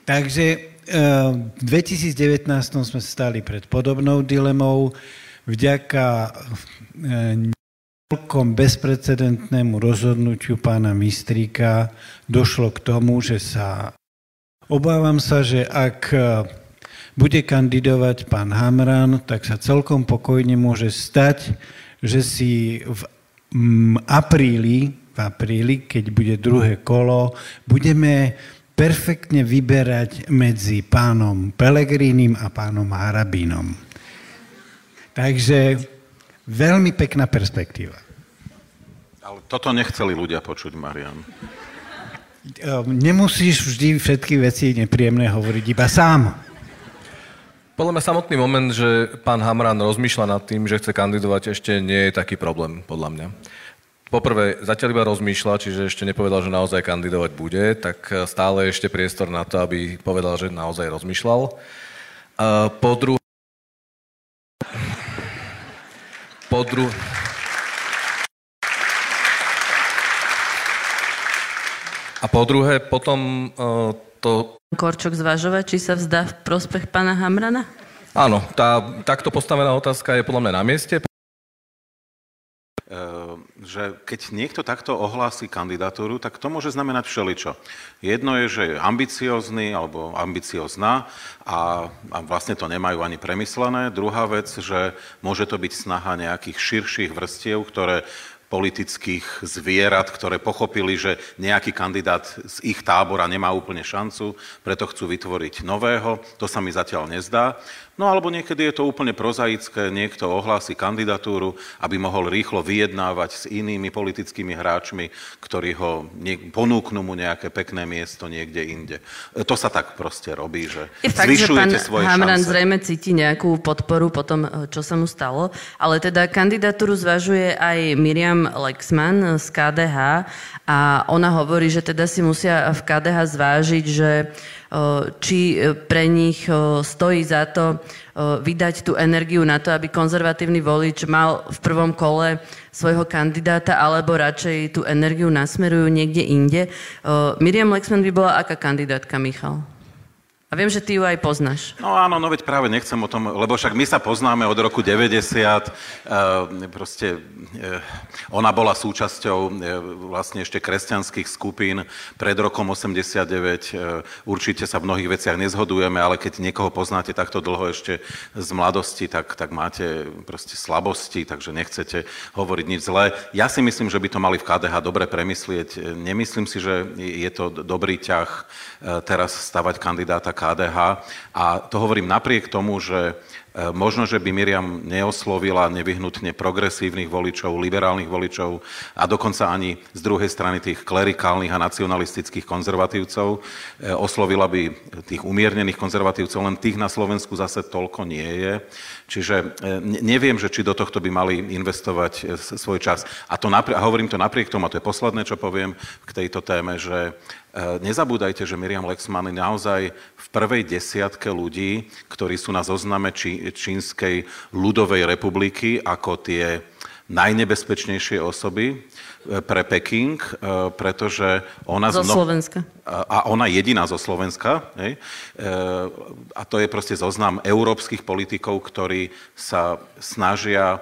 Takže v 2019 sme stali pred podobnou dilemou. Vďaka celkom bezprecedentnému rozhodnutiu pána Mistríka došlo k tomu, že sa... Obávam sa, že ak bude kandidovať pán Hamran, tak sa celkom pokojne môže stať, že si v apríli, v apríli, keď bude druhé kolo, budeme perfektne vyberať medzi pánom Pelegrínim a pánom Harabínom. Takže veľmi pekná perspektíva. Ale toto nechceli ľudia počuť, Marian. Ehm, nemusíš vždy všetky veci nepríjemné hovoriť iba sám. Podľa mňa samotný moment, že pán Hamran rozmýšľa nad tým, že chce kandidovať, ešte nie je taký problém, podľa mňa poprvé zatiaľ iba rozmýšľa, čiže ešte nepovedal, že naozaj kandidovať bude, tak e, stále ešte priestor na to, aby povedal, že naozaj rozmýšľal. Po druhé... Po dru... A po druhé, potom uh, to... Korčok zvažovať, či sa vzdá v prospech pána Hamrana? Áno, tá takto postavená otázka je podľa mňa na mieste. Ehm, že keď niekto takto ohlási kandidatúru, tak to môže znamenať všeličo. Jedno je, že je ambiciózny alebo ambiciozná a, a vlastne to nemajú ani premyslené. Druhá vec, že môže to byť snaha nejakých širších vrstiev, ktoré politických zvierat, ktoré pochopili, že nejaký kandidát z ich tábora nemá úplne šancu, preto chcú vytvoriť nového. To sa mi zatiaľ nezdá. No alebo niekedy je to úplne prozaické, niekto ohlási kandidatúru, aby mohol rýchlo vyjednávať s inými politickými hráčmi, ktorí ho ponúknú mu nejaké pekné miesto niekde inde. E, to sa tak proste robí, že je fakt, zvyšujete že pán svoje Hamran šance. zrejme cíti nejakú podporu po tom, e, čo sa mu stalo, ale teda kandidatúru zvažuje aj Miriam Lexman z KDH a ona hovorí, že teda si musia v KDH zvážiť, že či e, pre nich stojí za to vydať tú energiu na to, aby konzervatívny volič mal v prvom kole svojho kandidáta, alebo radšej tú energiu nasmerujú niekde inde. Miriam Lexman by bola aká kandidátka, Michal? A viem, že ty ju aj poznáš. No áno, no veď práve nechcem o tom, lebo však my sa poznáme od roku 90. E, proste e, ona bola súčasťou e, vlastne ešte kresťanských skupín pred rokom 89. E, určite sa v mnohých veciach nezhodujeme, ale keď niekoho poznáte takto dlho ešte z mladosti, tak, tak máte proste slabosti, takže nechcete hovoriť nič zlé. Ja si myslím, že by to mali v KDH dobre premyslieť. Nemyslím si, že je to dobrý ťah teraz stavať kandidáta KDH. A to hovorím napriek tomu, že e, možno, že by Miriam neoslovila nevyhnutne progresívnych voličov, liberálnych voličov a dokonca ani z druhej strany tých klerikálnych a nacionalistických konzervatívcov. E, oslovila by tých umiernených konzervatívcov, len tých na Slovensku zase toľko nie je. Čiže e, neviem, že či do tohto by mali investovať svoj čas. A, to napr- a hovorím to napriek tomu, a to je posledné, čo poviem k tejto téme, že nezabúdajte, že Miriam Lexman je naozaj prvej desiatke ľudí, ktorí sú na zozname či, Čínskej ľudovej republiky ako tie najnebezpečnejšie osoby pre Peking, pretože ona... Zo Slovenska. A ona jediná zo Slovenska. Hej? A to je proste zoznam európskych politikov, ktorí sa snažia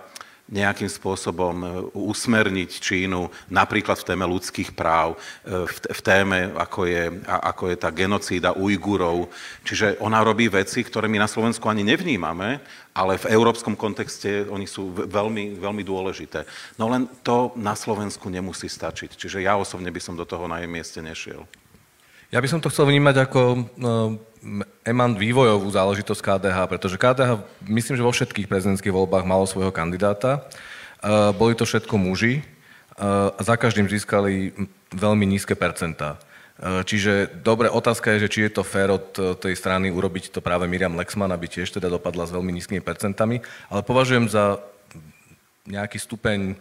nejakým spôsobom e, usmerniť Čínu napríklad v téme ľudských práv, e, v téme, ako je, ako je tá genocída Ujgurov. Čiže ona robí veci, ktoré my na Slovensku ani nevnímame, ale v európskom kontexte oni sú veľmi, veľmi dôležité. No len to na Slovensku nemusí stačiť. Čiže ja osobne by som do toho na jej mieste nešiel. Ja by som to chcel vnímať ako no, emant vývojovú záležitosť KDH, pretože KDH, myslím, že vo všetkých prezidentských voľbách malo svojho kandidáta. Uh, boli to všetko muži uh, a za každým získali veľmi nízke percentá. Uh, čiže dobre, otázka je, že či je to fér od tej strany urobiť to práve Miriam Lexman, aby tiež teda dopadla s veľmi nízkymi percentami, ale považujem za nejaký stupeň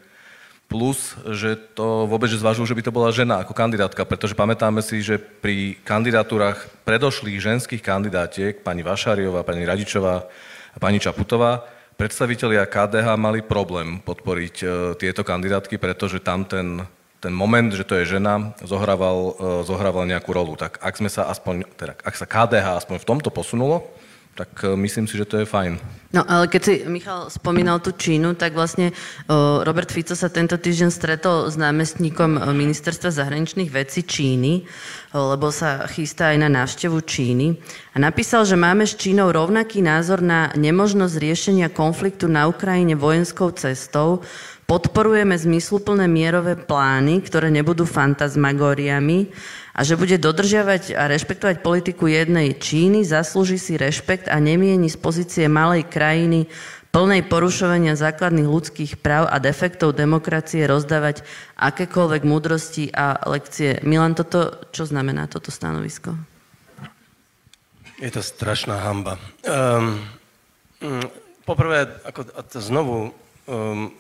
Plus, že to vôbec že zvažujú, že by to bola žena ako kandidátka, pretože pamätáme si, že pri kandidatúrach predošlých ženských kandidátiek, pani Vašariová, pani Radičová a pani Čaputová, predstavitelia KDH mali problém podporiť e, tieto kandidátky, pretože tam ten, ten moment, že to je žena, zohrával, e, zohrával nejakú rolu. Tak ak sme sa aspoň, teda ak sa KDH aspoň v tomto posunulo, tak e, myslím si, že to je fajn. No ale keď si Michal spomínal tú Čínu, tak vlastne Robert Fico sa tento týždeň stretol s námestníkom ministerstva zahraničných vecí Číny, lebo sa chystá aj na návštevu Číny. A napísal, že máme s Čínou rovnaký názor na nemožnosť riešenia konfliktu na Ukrajine vojenskou cestou, podporujeme zmysluplné mierové plány, ktoré nebudú fantasmagóriami a že bude dodržiavať a rešpektovať politiku jednej Číny, zaslúži si rešpekt a nemieni z pozície malej krajiny plnej porušovania základných ľudských práv a defektov demokracie rozdávať akékoľvek múdrosti a lekcie. Milan, toto, čo znamená toto stanovisko? Je to strašná hamba. Um, um, poprvé, ako, to znovu, um,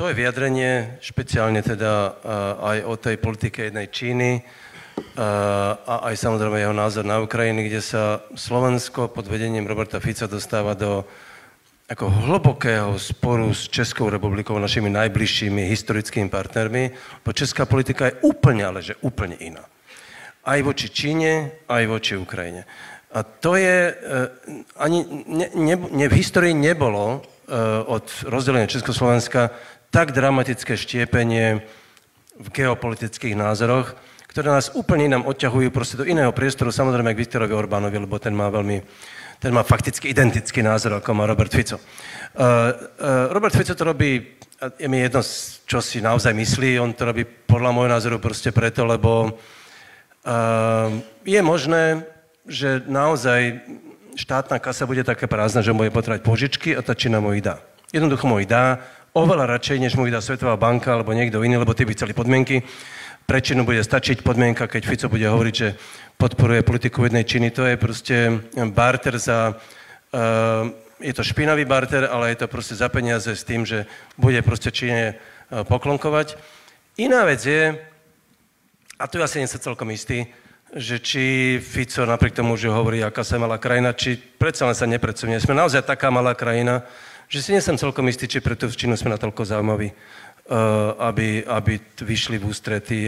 to je vyjadrenie špeciálne teda aj o tej politike jednej Číny a aj samozrejme jeho názor na Ukrajiny, kde sa Slovensko pod vedením Roberta Fica dostáva do ako hlbokého sporu s Českou republikou, našimi najbližšími historickými partnermi, bo česká politika je úplne, ale že úplne iná. Aj voči Číne, aj voči Ukrajine. A to je, e, ani ne, ne, ne, v histórii nebolo od rozdelenia Československa tak dramatické štiepenie v geopolitických názoroch, ktoré nás úplne nám odťahujú proste do iného priestoru, samozrejme k Viktorovi Orbánovi, lebo ten má veľmi, ten má fakticky identický názor, ako má Robert Fico. Uh, uh, Robert Fico to robí, je mi jedno, čo si naozaj myslí, on to robí podľa môjho názoru proste preto, lebo uh, je možné, že naozaj štátna kasa bude taká prázdna, že bude potrebať požičky a tá Čína mu ich dá. Jednoducho mu ich dá, oveľa radšej, než mu vydá Svetová banka alebo niekto iný, lebo tí by chceli podmienky. Prečinu bude stačiť podmienka, keď Fico bude hovoriť, že podporuje politiku jednej činy. To je proste barter za... Uh, je to špinavý barter, ale je to proste za peniaze s tým, že bude proste Číne uh, poklonkovať. Iná vec je, a tu asi nie som celkom istý, že či Fico napriek tomu, že hovorí, aká sa malá krajina, či predsa len sa nepredsunie. Sme naozaj taká malá krajina, že si nesem celkom istý, či preto v Čínu sme natoľko zaujímaví, uh, aby, aby vyšli v ústrety.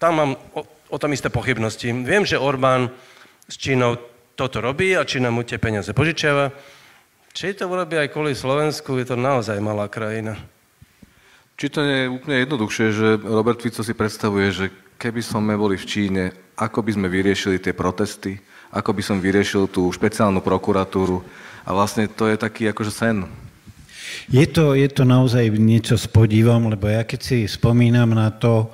Tam mám o, o tom isté pochybnosti. Viem, že Orbán s Čínou toto robí a Čína mu tie peniaze požičiava. Či to urobí aj kvôli Slovensku, je to naozaj malá krajina. Či to nie je úplne jednoduchšie, že Robert Fico si predstavuje, že keby sme boli v Číne, ako by sme vyriešili tie protesty, ako by som vyriešil tú špeciálnu prokuratúru, a vlastne to je taký akože sen. Je to, je to naozaj niečo s podivom, lebo ja keď si spomínam na to,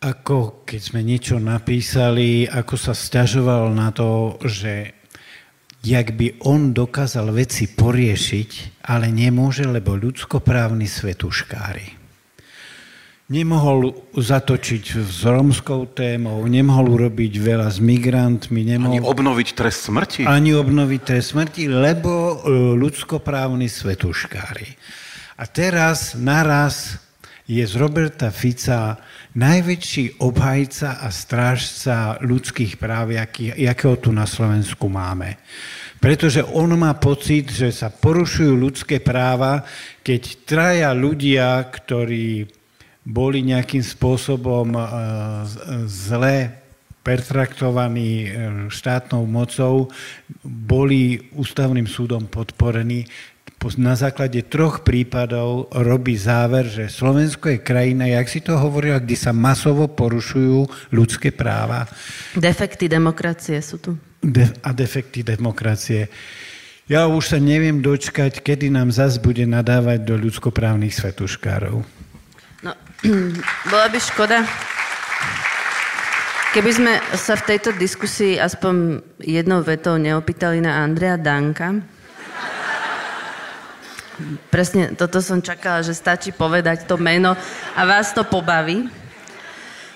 ako keď sme niečo napísali, ako sa stiažoval na to, že jak by on dokázal veci poriešiť, ale nemôže, lebo ľudskoprávny svetuškári nemohol zatočiť s romskou témou, nemohol urobiť veľa s migrantmi. Nemohol... Ani obnoviť trest smrti? Ani obnoviť trest smrti, lebo e, ľudskoprávni svetuškári. A teraz naraz je z Roberta Fica najväčší obhajca a strážca ľudských práv, jaký, jakého tu na Slovensku máme. Pretože on má pocit, že sa porušujú ľudské práva, keď traja ľudia, ktorí boli nejakým spôsobom e, zle pertraktovaní e, štátnou mocou, boli ústavným súdom podporení na základe troch prípadov robí záver, že Slovensko je krajina, jak si to hovorila, kde sa masovo porušujú ľudské práva. Defekty demokracie sú tu. De- a defekty demokracie. Ja už sa neviem dočkať, kedy nám zas bude nadávať do ľudskoprávnych svetuškárov. No, [CLEARS THROAT] bola by škoda, keby sme sa v tejto diskusii aspoň jednou vetou neopýtali na Andrea Danka, Presne toto som čakala, že stačí povedať to meno a vás to pobaví.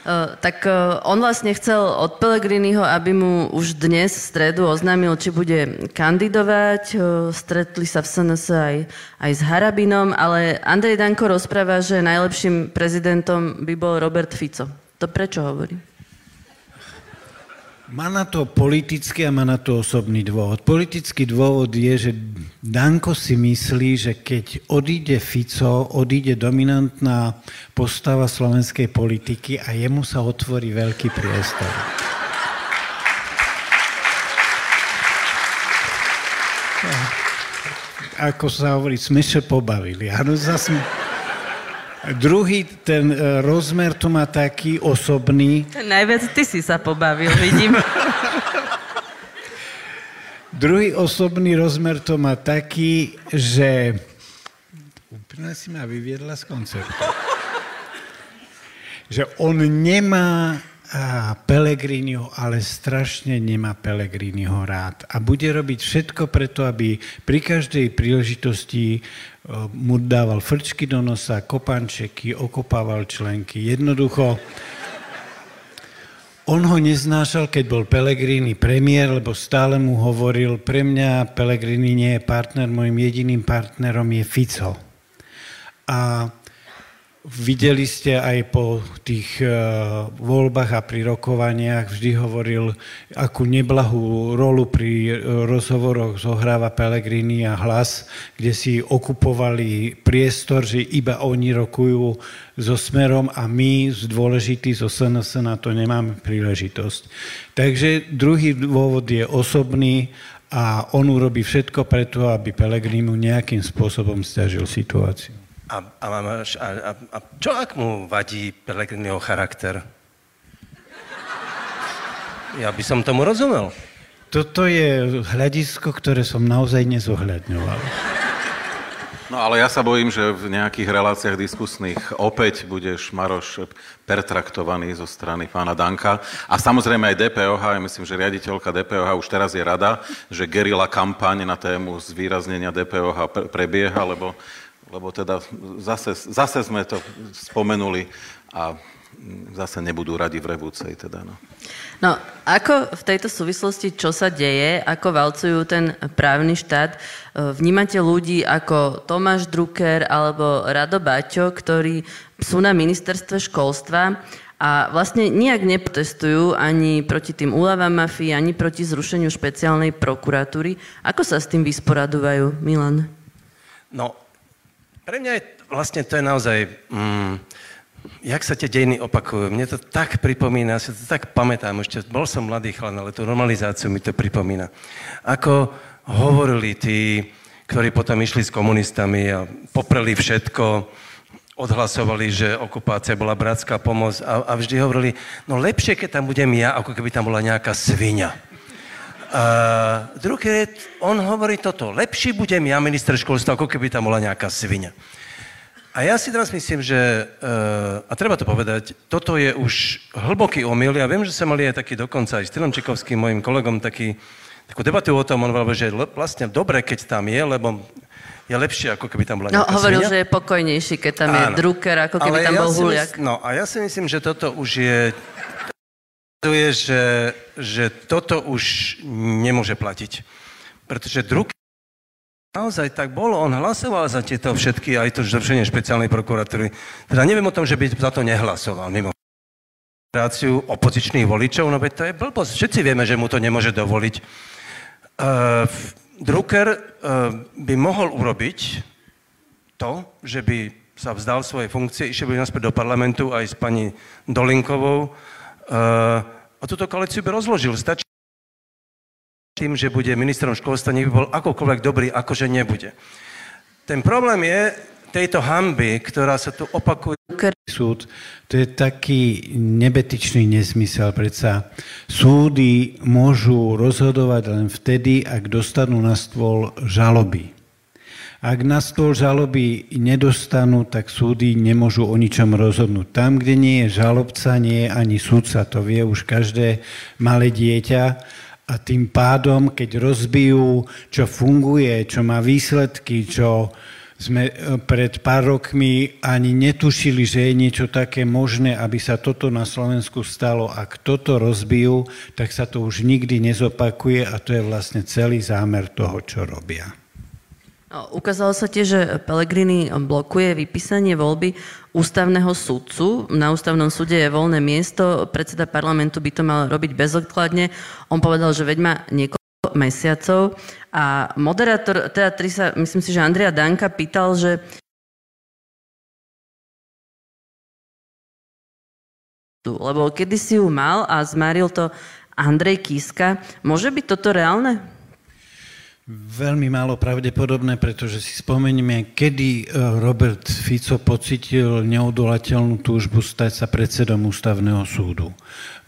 Uh, tak uh, on vlastne chcel od Pelegriniho, aby mu už dnes v stredu oznámil, či bude kandidovať. Uh, stretli sa v SNS aj, aj s Harabinom, ale Andrej Danko rozpráva, že najlepším prezidentom by bol Robert Fico. To prečo hovorí? Má na to politický a má na to osobný dôvod. Politický dôvod je, že Danko si myslí, že keď odíde Fico, odíde dominantná postava slovenskej politiky a jemu sa otvorí veľký priestor. Ako sa hovorí, sme sa pobavili. Áno, zase... Druhý ten e, rozmer tu má taký osobný. Najviac ty si sa pobavil, vidím. Druhý osobný rozmer to má taký, že... Úplne si ma vyviedla z koncertu. Že on nemá Pelegriniho, ale strašne nemá Pelegriniho rád. A bude robiť všetko preto, aby pri každej príležitosti mu dával frčky do nosa, kopančeky, okopával členky. Jednoducho, on ho neznášal, keď bol Pelegrini premiér, lebo stále mu hovoril, pre mňa Pelegrini nie je partner, môjim jediným partnerom je Fico. A Videli ste aj po tých uh, voľbách a pri rokovaniach vždy hovoril, akú neblahú rolu pri uh, rozhovoroch zohráva Pelegrini a hlas, kde si okupovali priestor, že iba oni rokujú so Smerom a my z dôležitý zo SNS na to nemáme príležitosť. Takže druhý dôvod je osobný a on urobí všetko preto, aby Pelegrini nejakým spôsobom stiažil situáciu. A, a, máš, a, a, a čo ak mu vadí Pelegriniho charakter? Ja by som tomu rozumel. Toto je hľadisko, ktoré som naozaj nezohľadňoval. No ale ja sa bojím, že v nejakých reláciách diskusných opäť budeš Maroš pertraktovaný zo strany pána Danka. A samozrejme aj DPOH, ja myslím, že riaditeľka DPOH už teraz je rada, že gerila kampaň na tému zvýraznenia DPOH prebieha, lebo lebo teda zase, zase sme to spomenuli a zase nebudú radi v revúcej. Teda, no. no, ako v tejto súvislosti, čo sa deje, ako valcujú ten právny štát, vnímate ľudí ako Tomáš Drucker alebo Rado Baťo, ktorí sú na ministerstve školstva a vlastne nijak neprotestujú ani proti tým úľavám mafii, ani proti zrušeniu špeciálnej prokuratúry. Ako sa s tým vysporadujú, Milan? No, pre mňa je vlastne to je naozaj... Mm, jak sa tie dejiny opakujú. Mne to tak pripomína, si to tak pamätám, ešte bol som mladý chlap, ale tú normalizáciu mi to pripomína. Ako hovorili tí, ktorí potom išli s komunistami a popreli všetko, odhlasovali, že okupácia bola bratská pomoc a, a vždy hovorili, no lepšie, keď tam budem ja, ako keby tam bola nejaká svinia. Uh, druhý on hovorí toto, lepší budem ja minister školstva, ako keby tam bola nejaká svinia. A ja si teraz myslím, že, uh, a treba to povedať, toto je už hlboký omyl. Ja viem, že sa mali aj taký dokonca aj s Tilomčikovským, mojim kolegom, taký, takú debatu o tom, on hovoril, že je vlastne dobre, keď tam je, lebo je lepšie, ako keby tam bola no, hovoril, svinia. že je pokojnejší, keď tam Áno. je Drucker, ako keby Ale tam ja bol Huliak. Mysl, no, a ja si myslím, že toto už je je, že, že toto už nemôže platiť. Pretože druhý naozaj tak bolo, on hlasoval za tieto všetky, aj to zrušenie špeciálnej prokuratúry. Teda neviem o tom, že by za to nehlasoval, mimo generáciu opozičných voličov, no veď to je blbosť. Všetci vieme, že mu to nemôže dovoliť. Uh, Drucker uh, by mohol urobiť to, že by sa vzdal svojej funkcie, išiel by naspäť do parlamentu aj s pani Dolinkovou a túto koalíciu by rozložil. Stačí tým, že bude ministrom školstva, nech by bol akokoľvek dobrý, akože nebude. Ten problém je tejto hamby, ktorá sa tu opakuje. Súd, to je taký nebetičný nezmysel. Predsa súdy môžu rozhodovať len vtedy, ak dostanú na stôl žaloby. Ak na stôl žaloby nedostanú, tak súdy nemôžu o ničom rozhodnúť. Tam, kde nie je žalobca, nie je ani súdca. To vie už každé malé dieťa. A tým pádom, keď rozbijú, čo funguje, čo má výsledky, čo sme e, pred pár rokmi ani netušili, že je niečo také možné, aby sa toto na Slovensku stalo. Ak toto rozbijú, tak sa to už nikdy nezopakuje a to je vlastne celý zámer toho, čo robia. Ukázalo sa tiež, že Pellegrini blokuje vypísanie voľby ústavného sudcu. Na ústavnom súde je voľné miesto, predseda parlamentu by to mal robiť bezodkladne. On povedal, že veď má niekoľko mesiacov a moderátor teatry sa, myslím si, že Andrea Danka pýtal, že lebo kedy si ju mal a zmaril to Andrej Kiska. Môže byť toto reálne? Veľmi málo pravdepodobné, pretože si spomenieme, kedy e, Robert Fico pocitil neodolateľnú túžbu stať sa predsedom ústavného súdu.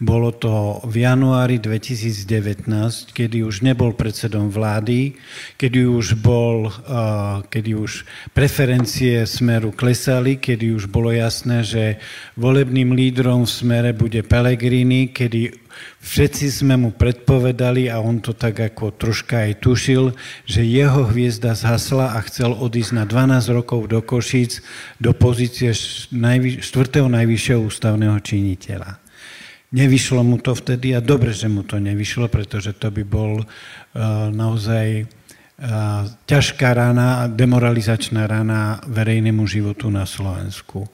Bolo to v januári 2019, kedy už nebol predsedom vlády, kedy už, bol, e, kedy už preferencie smeru klesali, kedy už bolo jasné, že volebným lídrom v smere bude Pellegrini, kedy Všetci sme mu predpovedali a on to tak ako troška aj tušil, že jeho hviezda zhasla a chcel odísť na 12 rokov do Košíc do pozície 4. najvyššieho ústavného činiteľa. Nevyšlo mu to vtedy a dobre, že mu to nevyšlo, pretože to by bol uh, naozaj uh, ťažká rana, demoralizačná rana verejnému životu na Slovensku.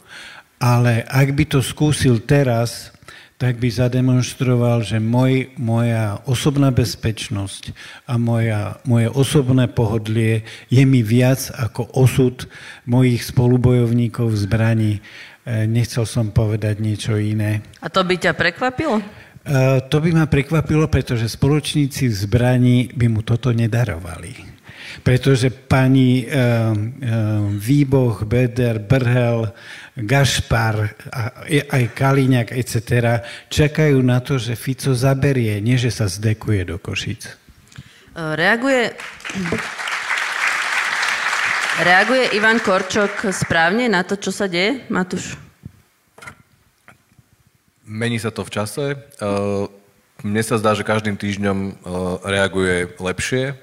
Ale ak by to skúsil teraz, tak by zademonstroval, že moj, moja osobná bezpečnosť a moja, moje osobné pohodlie je mi viac ako osud mojich spolubojovníkov v zbraní. E, nechcel som povedať niečo iné. A to by ťa prekvapilo? E, to by ma prekvapilo, pretože spoločníci v zbraní by mu toto nedarovali pretože pani uh, uh, Výboch, Beder, Brhel, Gašpar, aj Kaliňák, etc. čakajú na to, že Fico zaberie, nie že sa zdekuje do Košic. E, reaguje... Reaguje Ivan Korčok správne na to, čo sa deje, Matúš? Mení sa to v čase. E, mne sa zdá, že každým týždňom e, reaguje lepšie.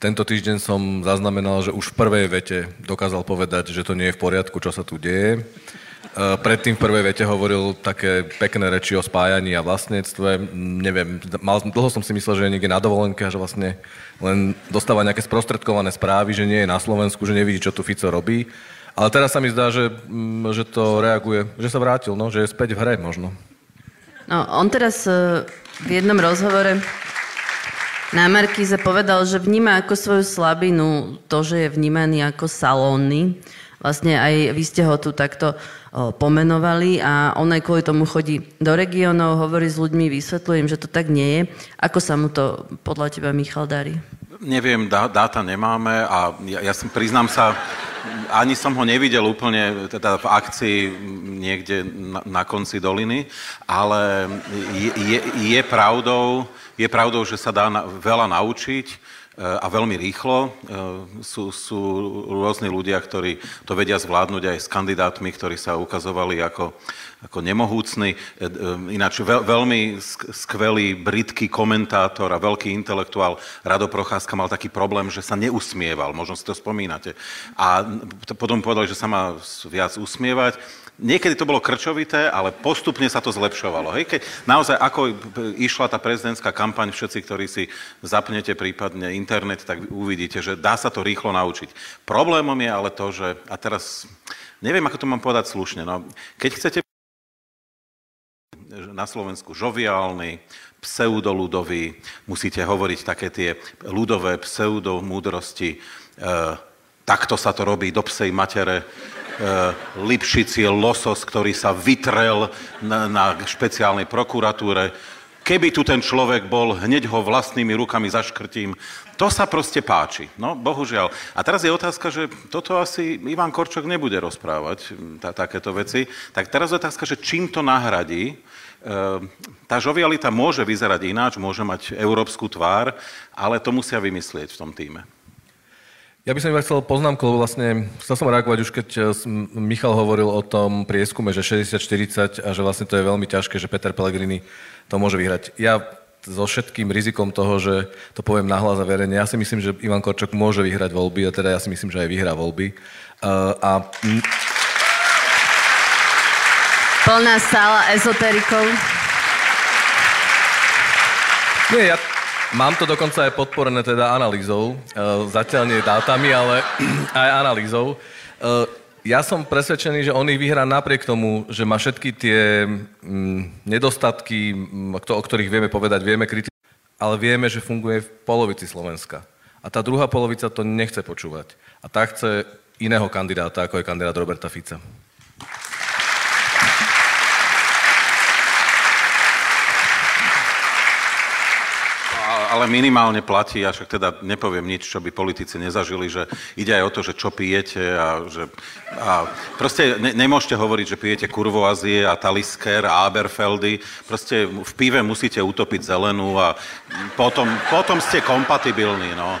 Tento týždeň som zaznamenal, že už v prvej vete dokázal povedať, že to nie je v poriadku, čo sa tu deje. E, predtým v prvej vete hovoril také pekné reči o spájaní a vlastníctve. Neviem, mal, dlho som si myslel, že je niekde na dovolenke a že vlastne len dostáva nejaké sprostredkované správy, že nie je na Slovensku, že nevidí, čo tu Fico robí. Ale teraz sa mi zdá, že, mm, že to reaguje, že sa vrátil, no, že je späť v hre možno. No, on teraz e, v jednom rozhovore na Markíze povedal, že vníma ako svoju slabinu to, že je vnímaný ako salónny. Vlastne aj vy ste ho tu takto pomenovali a on aj kvôli tomu chodí do regiónov, hovorí s ľuďmi, vysvetľujem, že to tak nie je. Ako sa mu to podľa teba, Michal, darí? Neviem, dá, dáta nemáme a ja, ja som, priznám sa, ani som ho nevidel úplne teda v akcii niekde na, na konci doliny, ale je, je, je pravdou, je pravdou, že sa dá na, veľa naučiť a veľmi rýchlo. E, sú, sú rôzni ľudia, ktorí to vedia zvládnuť aj s kandidátmi, ktorí sa ukazovali ako, ako nemohúcni. E, ináč veľ, veľmi skvelý britský komentátor a veľký intelektuál Rado Procházka mal taký problém, že sa neusmieval, možno si to spomínate. A potom povedali, že sa má viac usmievať Niekedy to bolo krčovité, ale postupne sa to zlepšovalo. Hej? Keď naozaj ako išla tá prezidentská kampaň, všetci, ktorí si zapnete prípadne internet, tak uvidíte, že dá sa to rýchlo naučiť. Problémom je ale to, že, a teraz neviem, ako to mám povedať slušne, no, keď chcete na Slovensku žoviálny, pseudoludový, musíte hovoriť také tie ľudové pseudomúdrosti, e, takto sa to robí do psej matere, Lipšic je losos, ktorý sa vytrel na, na špeciálnej prokuratúre. Keby tu ten človek bol, hneď ho vlastnými rukami zaškrtím. To sa proste páči. No, bohužiaľ. A teraz je otázka, že toto asi Ivan Korčok nebude rozprávať, tá, takéto veci. Tak teraz je otázka, že čím to nahradí. Ehm, tá žovialita môže vyzerať ináč, môže mať európsku tvár, ale to musia vymyslieť v tom týme. Ja by som iba chcel poznámku, lebo vlastne chcel som reagovať už, keď eh, Michal hovoril o tom prieskume, že 60-40 a že vlastne to je veľmi ťažké, že Peter Pellegrini to môže vyhrať. Ja so všetkým rizikom toho, že to poviem nahlas a verejne, ja si myslím, že Ivan Korčok môže vyhrať voľby a teda ja si myslím, že aj vyhrá voľby. Uh, a Plná sála ezoterikov. Nie, ja mám to dokonca aj podporené teda analýzou. E, zatiaľ nie dátami, ale [CLEARS THROAT] aj analýzou. E, ja som presvedčený, že on ich vyhrá napriek tomu, že má všetky tie mm, nedostatky, mm, o ktorých vieme povedať, vieme kritizovať, ale vieme, že funguje v polovici Slovenska. A tá druhá polovica to nechce počúvať. A tá chce iného kandidáta, ako je kandidát Roberta Fica. Ale minimálne platí, a však teda nepoviem nič, čo by politici nezažili, že ide aj o to, že čo pijete a že... A proste ne, nemôžete hovoriť, že pijete kurvoazie a talisker a Aberfeldy. Proste v pive musíte utopiť zelenú a potom, potom ste kompatibilní, no.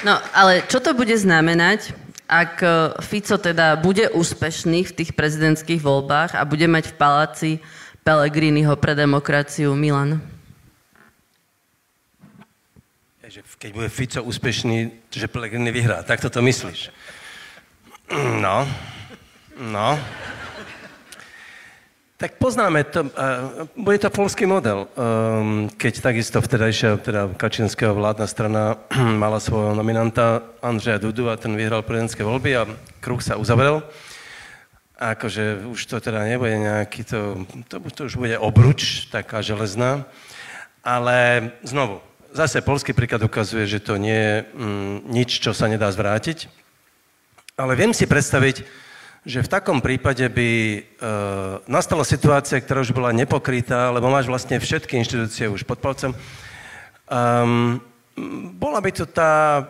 No, ale čo to bude znamenať, ak e, Fico teda bude úspešný v tých prezidentských voľbách a bude mať v paláci Pelegriniho pre demokraciu Milan? Keď bude Fico úspešný, že Pelegrini vyhrá. Tak to myslíš? No, no. Tak poznáme to, bude to polský model, um, keď takisto vtedajšia, teda Kačinského vládna strana [CLEARS THROAT] mala svojho nominanta Andreja Dudu a ten vyhral prezidentské voľby a kruh sa uzavrel. A akože už to teda nebude nejaký, to, to, to už bude obruč, taká železná. Ale znovu, zase polský príklad ukazuje, že to nie je mm, nič, čo sa nedá zvrátiť. Ale viem si predstaviť, že v takom prípade by e, nastala situácia, ktorá už bola nepokrytá, lebo máš vlastne všetky inštitúcie už pod palcom. Um, bola by to tá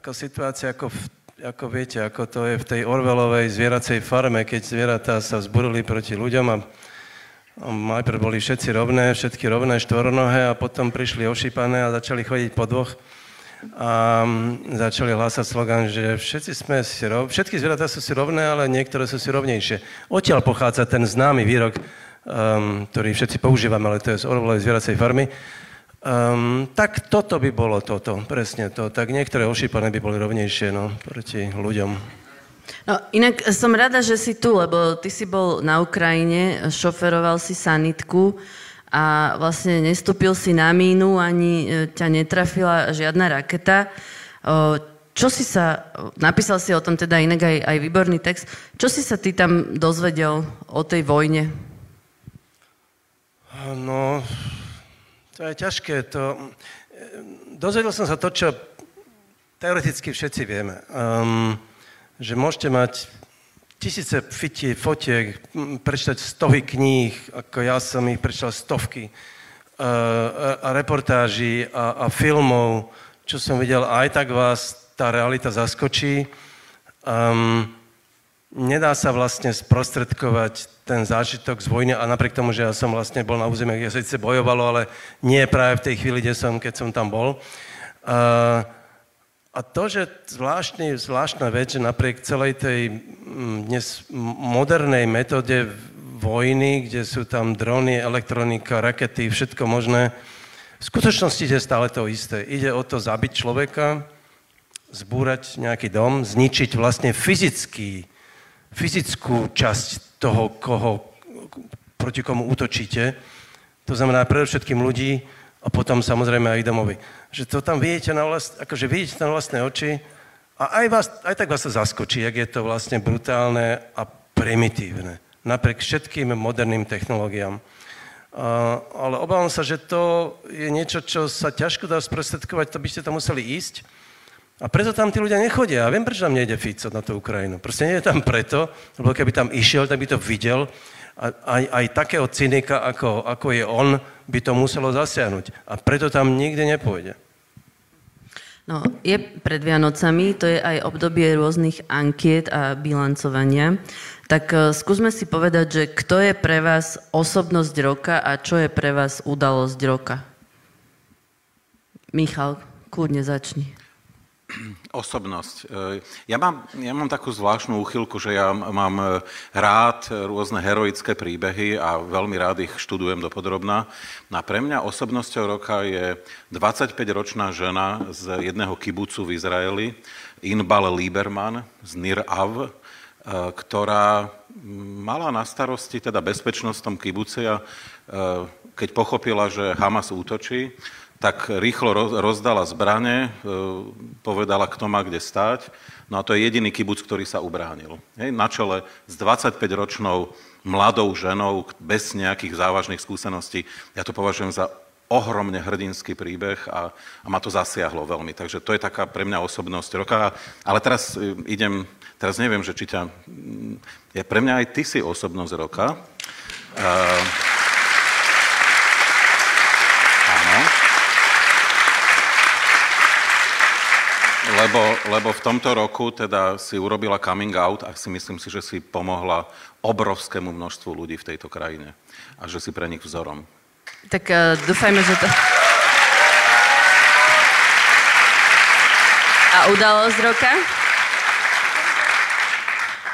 ako situácia, ako, v, ako viete, ako to je v tej Orvelovej zvieracej farme, keď zvieratá sa vzburili proti ľuďom a najprv boli všetci rovné, všetky rovné štvornohé a potom prišli ošípané a začali chodiť po dvoch a mm, začali hlásať slogan, že všetci sme si rov... všetky zvieratá sú si rovné, ale niektoré sú si rovnejšie. Odtiaľ pochádza ten známy výrok, um, ktorý všetci používame, ale to je z Orwellovej zvieracej farmy. Um, tak toto by bolo toto, presne to. Tak niektoré ošípané by boli rovnejšie no, proti ľuďom. No, inak som rada, že si tu, lebo ty si bol na Ukrajine, šoferoval si sanitku a vlastne nestúpil si na mínu, ani e, ťa netrafila žiadna raketa. Čo si sa, napísal si o tom teda inak aj, aj výborný text, čo si sa ty tam dozvedel o tej vojne? No, to je ťažké. To... E, dozvedel som sa to, čo teoreticky všetci vieme. Um, že môžete mať tisíce fiti, fotiek, prečítať stovy kníh, ako ja som ich prečítal stovky, a, a reportáží a, a filmov, čo som videl, aj tak vás tá realita zaskočí. Um, nedá sa vlastne sprostredkovať ten zážitok z vojny a napriek tomu, že ja som vlastne bol na území, kde sa bojovalo, ale nie práve v tej chvíli, kde som, keď som tam bol. Uh, a to, že zvláštny, zvláštna vec, že napriek celej tej mm, dnes modernej metóde vojny, kde sú tam drony, elektronika, rakety, všetko možné, v skutočnosti je stále to isté. Ide o to zabiť človeka, zbúrať nejaký dom, zničiť vlastne fyzický, fyzickú časť toho, koho, proti komu útočíte. To znamená predovšetkým ľudí a potom samozrejme aj domovy že to tam vidíte na, vlast, akože vidíte na vlastné oči a A aj, vás, aj tak vás to zaskočí, jak je to vlastne brutálne a primitívne. Napriek všetkým moderným technológiám. Uh, ale obávam sa, že to je niečo, čo sa ťažko dá sprostredkovať, to by ste tam museli ísť. A preto tam tí ľudia nechodia. Ja viem, prečo tam nejde Fico na tú Ukrajinu. Proste nie je tam preto, lebo keby tam išiel, tak by to videl. A aj, aj takého cynika, ako, ako je on, by to muselo zasiahnuť. A preto tam nikde nepôjde. No, je pred Vianocami, to je aj obdobie rôznych ankiet a bilancovania. Tak uh, skúsme si povedať, že kto je pre vás osobnosť roka a čo je pre vás udalosť roka? Michal, kľudne začni. [CLEARS THROAT] Osobnosť. E, ja mám, ja mám takú zvláštnu úchylku, že ja mám e, rád rôzne heroické príbehy a veľmi rád ich študujem dopodrobná. A pre mňa osobnosťou roka je 25-ročná žena z jedného kibucu v Izraeli, Inbal Lieberman z Nir Av, e, ktorá mala na starosti teda bezpečnosť v tom kibuce a keď pochopila, že Hamas útočí, tak rýchlo rozdala zbrane, e, povedala, kto má kde stáť. No a to je jediný kibuc, ktorý sa ubránil. Hej, na čele s 25-ročnou mladou ženou bez nejakých závažných skúseností. Ja to považujem za ohromne hrdinský príbeh a, a ma to zasiahlo veľmi. Takže to je taká pre mňa osobnosť roka. Ale teraz e, idem, teraz neviem, že či ťa... Je pre mňa aj ty si osobnosť roka. Uh, lebo, lebo v tomto roku teda si urobila coming out a si myslím si, že si pomohla obrovskému množstvu ľudí v tejto krajine a že si pre nich vzorom. Tak uh, dúfajme, že to... A udalosť roka?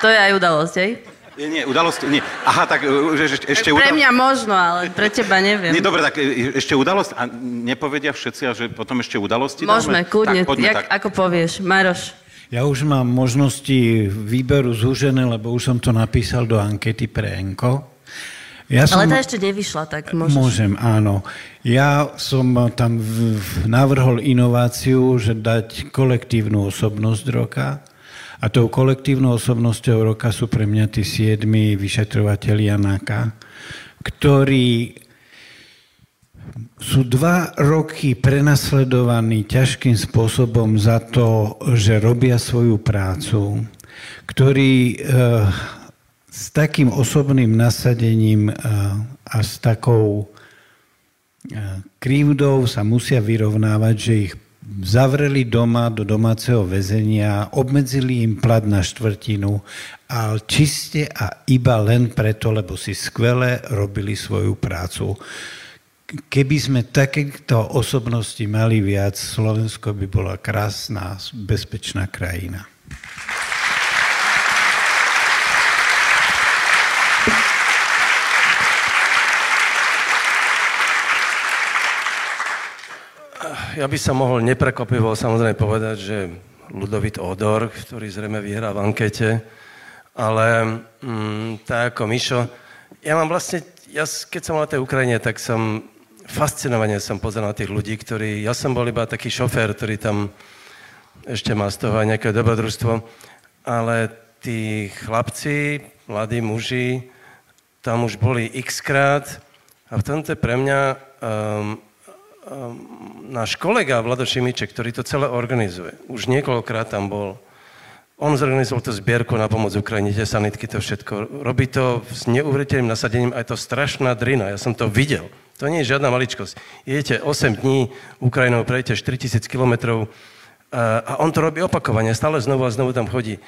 To je aj udalosť, hej? Nie, nie, udalosť, nie. Aha, tak e, že, ešte udalosť... Pre mňa možno, ale pre teba neviem. Nie, dobre, tak e, ešte udalosť a nepovedia všetci, a že potom ešte udalosti Môžeme, dáme? kľudne, tak, poďme, jak, tak. ako povieš. Maroš. Ja už mám možnosti výberu zúžené, lebo už som to napísal do ankety pre Enko. Ja som... Ale tá ešte nevyšla, tak môžeš. Môžem, áno. Ja som tam navrhol inováciu, že dať kolektívnu osobnosť roka a tou kolektívnou osobnosťou roka sú pre mňa tí siedmi vyšetrovateľi NAKA, ktorí sú dva roky prenasledovaní ťažkým spôsobom za to, že robia svoju prácu, ktorí e, s takým osobným nasadením e, a s takou e, krivdou sa musia vyrovnávať, že ich zavreli doma do domáceho väzenia, obmedzili im plat na štvrtinu, ale čiste a iba len preto, lebo si skvele robili svoju prácu. Keby sme takéto osobnosti mali viac, Slovensko by bola krásna, bezpečná krajina. Ja by som mohol neprekvapivo samozrejme povedať, že Ludovit Odor, ktorý zrejme vyhrá v ankete, ale mm, tak ako Mišo, ja mám vlastne, ja keď som na tej Ukrajine, tak som fascinovane som pozeral tých ľudí, ktorí, ja som bol iba taký šofér, ktorý tam ešte má z toho aj nejaké dobrodružstvo, ale tí chlapci, mladí muži, tam už boli x krát a v tomto pre mňa um, náš kolega Vlado Šimiček, ktorý to celé organizuje, už niekoľkokrát tam bol, on zorganizoval tú zbierku na pomoc Ukrajine, tie sanitky, to všetko. Robí to s neuveriteľným nasadením je to strašná drina. Ja som to videl. To nie je žiadna maličkosť. Idete 8 dní Ukrajinou, prejdete 4000 kilometrov a on to robí opakovane, stále znovu a znovu tam chodí.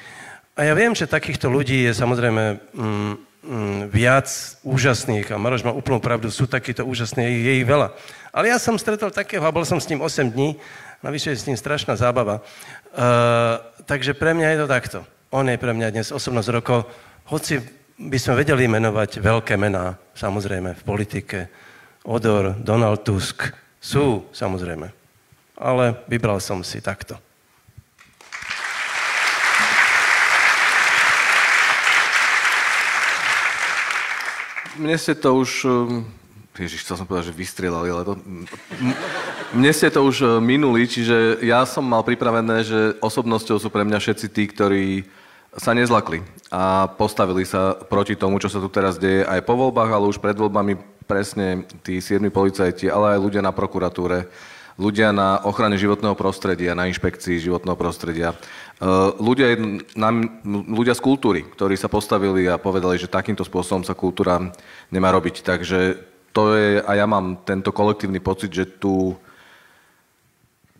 A ja viem, že takýchto ľudí je samozrejme mm, mm, viac úžasných a Maroš má úplnú pravdu, sú takíto úžasní, je ich veľa. Ale ja som stretol takého a bol som s ním 8 dní, navyše je s ním strašná zábava. Uh, takže pre mňa je to takto. On je pre mňa dnes osobnosť rokov, hoci by sme vedeli menovať veľké mená, samozrejme, v politike. Odor, Donald Tusk, sú, samozrejme. Ale vybral som si takto. Mne ste to už Ježiš, chcel som povedať, že vystrelali, ale to... Mne ste to už e, minuli, čiže ja som mal pripravené, že osobnosťou sú pre mňa všetci tí, ktorí sa nezlakli a postavili sa proti tomu, čo sa tu teraz deje aj po voľbách, ale už pred voľbami presne tí siedmi policajti, ale aj ľudia na prokuratúre, ľudia na ochrane životného prostredia, na inšpekcii životného prostredia, e, ľudia, ľudia z kultúry, ktorí sa postavili a povedali, že takýmto spôsobom sa kultúra nemá robiť. Takže to je, a ja mám tento kolektívny pocit, že tu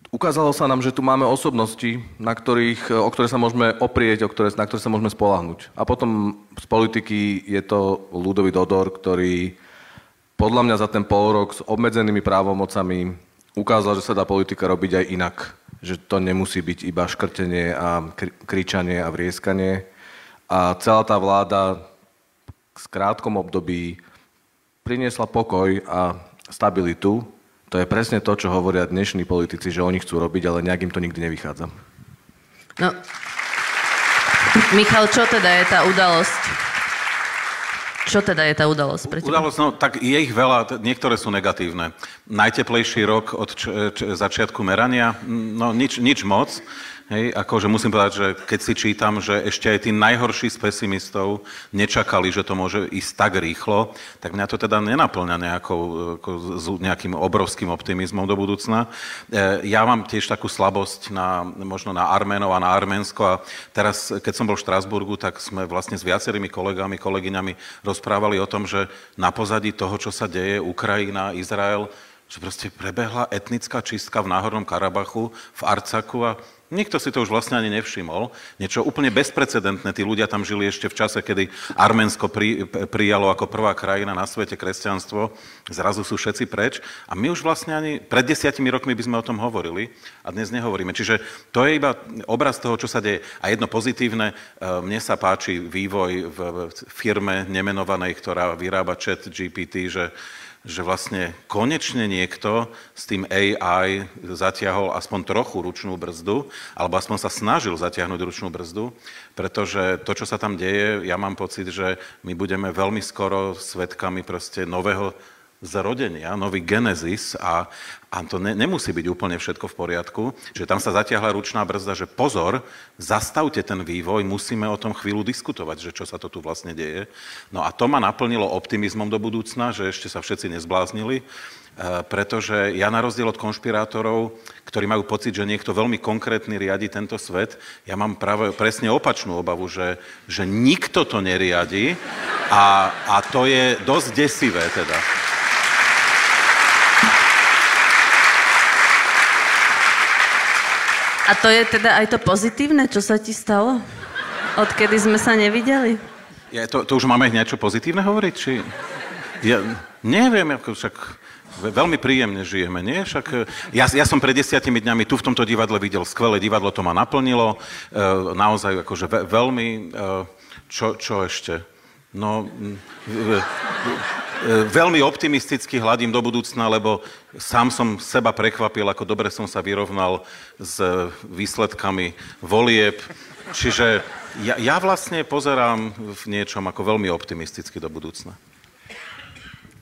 Ukázalo sa nám, že tu máme osobnosti, na ktorých, o ktoré sa môžeme oprieť, o ktoré, na ktoré sa môžeme spolahnuť. A potom z politiky je to ľudový Dodor, ktorý podľa mňa za ten pol rok s obmedzenými právomocami ukázal, že sa dá politika robiť aj inak. Že to nemusí byť iba škrtenie a kričanie a vrieskanie. A celá tá vláda v krátkom období priniesla pokoj a stabilitu to je presne to, čo hovoria dnešní politici, že oni chcú robiť, ale nejak im to nikdy nevychádza. No, Michal, čo teda je tá udalosť? Čo teda je tá udalosť pre teba? Udalosť, no tak je ich veľa, niektoré sú negatívne. Najteplejší rok od č- č- začiatku merania, no nič, nič moc. Hej, akože musím povedať, že keď si čítam, že ešte aj tí najhorší z pesimistov nečakali, že to môže ísť tak rýchlo, tak mňa to teda nenaplňa nejakou, ako, nejakým obrovským optimizmom do budúcna. E, ja mám tiež takú slabosť na, možno na Arménov a na Arménsko a teraz, keď som bol v Štrasburgu, tak sme vlastne s viacerými kolegami, kolegyňami rozprávali o tom, že na pozadí toho, čo sa deje, Ukrajina, Izrael, že proste prebehla etnická čistka v Náhornom Karabachu, v Arcaku a Nikto si to už vlastne ani nevšimol. Niečo úplne bezprecedentné. Tí ľudia tam žili ešte v čase, kedy Arménsko pri, prijalo ako prvá krajina na svete kresťanstvo. Zrazu sú všetci preč. A my už vlastne ani pred desiatimi rokmi by sme o tom hovorili a dnes nehovoríme. Čiže to je iba obraz toho, čo sa deje. A jedno pozitívne, e, mne sa páči vývoj v firme nemenovanej, ktorá vyrába chat GPT, že že vlastne konečne niekto s tým AI zatiahol aspoň trochu ručnú brzdu, alebo aspoň sa snažil zatiahnuť ručnú brzdu, pretože to, čo sa tam deje, ja mám pocit, že my budeme veľmi skoro svetkami proste nového zrodenia, nový genezis a, a to ne, nemusí byť úplne všetko v poriadku, že tam sa zatiahla ručná brzda, že pozor, zastavte ten vývoj, musíme o tom chvíľu diskutovať, že čo sa to tu vlastne deje. No a to ma naplnilo optimizmom do budúcna, že ešte sa všetci nezbláznili, e, pretože ja na rozdiel od konšpirátorov, ktorí majú pocit, že niekto veľmi konkrétny riadi tento svet, ja mám práve presne opačnú obavu, že, že nikto to neriadi a, a to je dosť desivé teda. A to je teda aj to pozitívne, čo sa ti stalo? Odkedy sme sa nevideli? Ja, to, to už máme niečo pozitívne hovoriť? Či... Ja neviem, ako však veľmi príjemne žijeme, nie? Však, e, ja, ja som pred desiatimi dňami tu v tomto divadle videl skvelé divadlo, to ma naplnilo. E, naozaj akože ve, veľmi... E, čo, čo ešte? No, veľmi optimisticky hľadím do budúcna, lebo sám som seba prekvapil, ako dobre som sa vyrovnal s výsledkami volieb. Čiže ja, ja vlastne pozerám v niečom ako veľmi optimisticky do budúcna.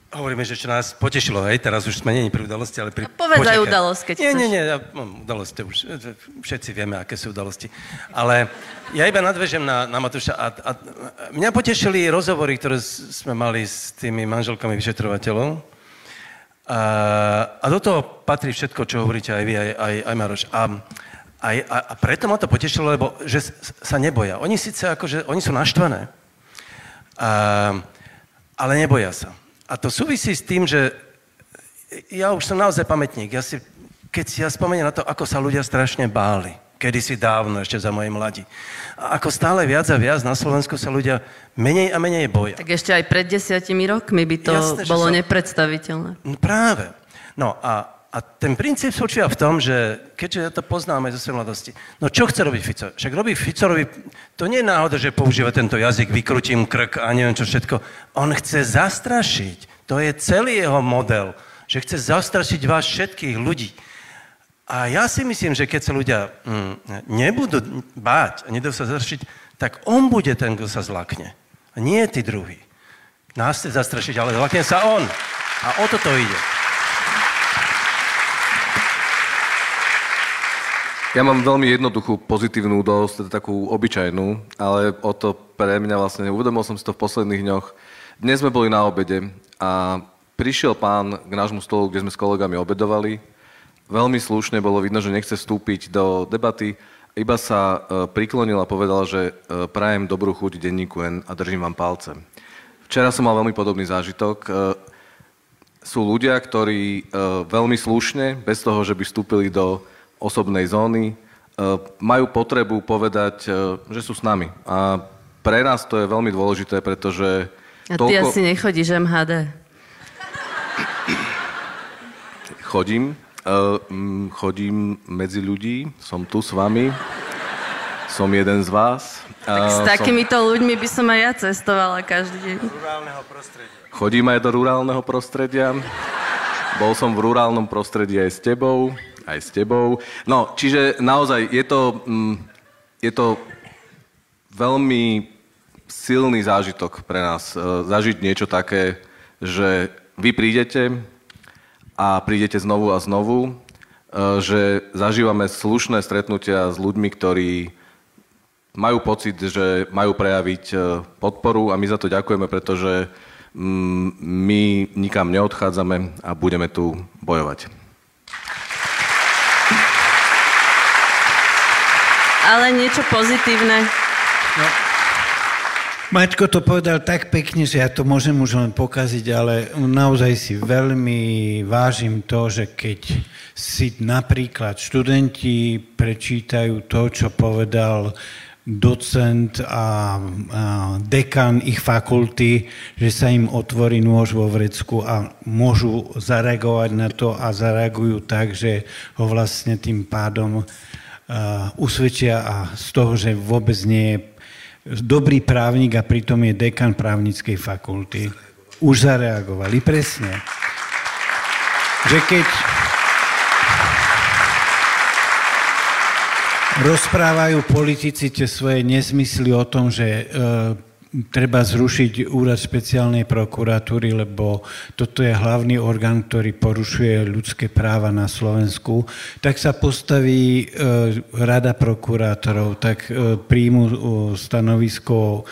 Hovoríme, že čo nás potešilo, hej, teraz už sme není pri udalosti, ale pri... No, povedz aj udalosť, keď Nie, nie, nie, no, udalosti už, všetci vieme, aké sú udalosti. Ale ja iba nadvežem na, na Matúša a, a mňa potešili rozhovory, ktoré sme mali s tými manželkami vyšetrovateľov. A, a do toho patrí všetko, čo hovoríte aj vy, aj, aj, aj Maroš. A, a, a preto ma to potešilo, lebo že sa neboja. Oni síce akože, oni sú naštvané, a, ale neboja sa. A to súvisí s tým, že ja už som naozaj pamätník. Ja si, keď ja spomeniem na to, ako sa ľudia strašne báli, kedysi dávno, ešte za mojej mladí. A ako stále viac a viac na Slovensku sa ľudia menej a menej boja. Tak ešte aj pred desiatimi rokmi by to Jasne, bolo som... nepredstaviteľné. No, práve. No a a ten princíp spočíva v tom, že keďže ja to poznáme zo svojej mladosti, no čo chce robiť Fico? Však robí Fico, robí, to nie je náhoda, že používa tento jazyk, vykrutím krk a neviem čo všetko. On chce zastrašiť. To je celý jeho model, že chce zastrašiť vás všetkých ľudí. A ja si myslím, že keď sa ľudia mm, nebudú báť a nebudú sa zastrašiť, tak on bude ten, kto sa zlakne. A nie tí druhí. Nás chce zastrašiť, ale zlakne sa on. A o toto ide. Ja mám veľmi jednoduchú pozitívnu udalosť, teda takú obyčajnú, ale o to pre mňa vlastne neuvedomil som si to v posledných dňoch. Dnes sme boli na obede a prišiel pán k nášmu stolu, kde sme s kolegami obedovali. Veľmi slušne bolo vidno, že nechce vstúpiť do debaty, iba sa e, priklonil a povedal, že e, prajem dobrú chuť denníku N a držím vám palce. Včera som mal veľmi podobný zážitok. E, sú ľudia, ktorí veľmi slušne, bez toho, že by vstúpili do osobnej zóny, e, majú potrebu povedať, e, že sú s nami. A pre nás to je veľmi dôležité, pretože... A ty toľko... asi nechodíš MHD. Chodím. Uh, chodím medzi ľudí, som tu s vami. Som jeden z vás. Tak s takýmito som... ľuďmi by som aj ja cestovala každý deň. Rurálneho prostredia. Chodím aj do rurálneho prostredia. Bol som v rurálnom prostredí aj s tebou aj s tebou. No, čiže naozaj je to, mm, je to veľmi silný zážitok pre nás e, zažiť niečo také, že vy prídete a prídete znovu a znovu, e, že zažívame slušné stretnutia s ľuďmi, ktorí majú pocit, že majú prejaviť e, podporu a my za to ďakujeme, pretože mm, my nikam neodchádzame a budeme tu bojovať. Ale niečo pozitívne. No. Maťko to povedal tak pekne, že ja to môžem už len pokaziť, ale naozaj si veľmi vážim to, že keď si napríklad študenti prečítajú to, čo povedal docent a, a dekan ich fakulty, že sa im otvorí nôž vo vrecku a môžu zareagovať na to a zareagujú tak, že ho vlastne tým pádom usvedčia a z toho, že vôbec nie je dobrý právnik a pritom je dekan právnickej fakulty. Už zareagovali, presne. Že keď rozprávajú politici tie svoje nezmysly o tom, že e, treba zrušiť úrad špeciálnej prokuratúry, lebo toto je hlavný orgán, ktorý porušuje ľudské práva na Slovensku, tak sa postaví e, rada prokurátorov, tak e, príjmu e, stanovisko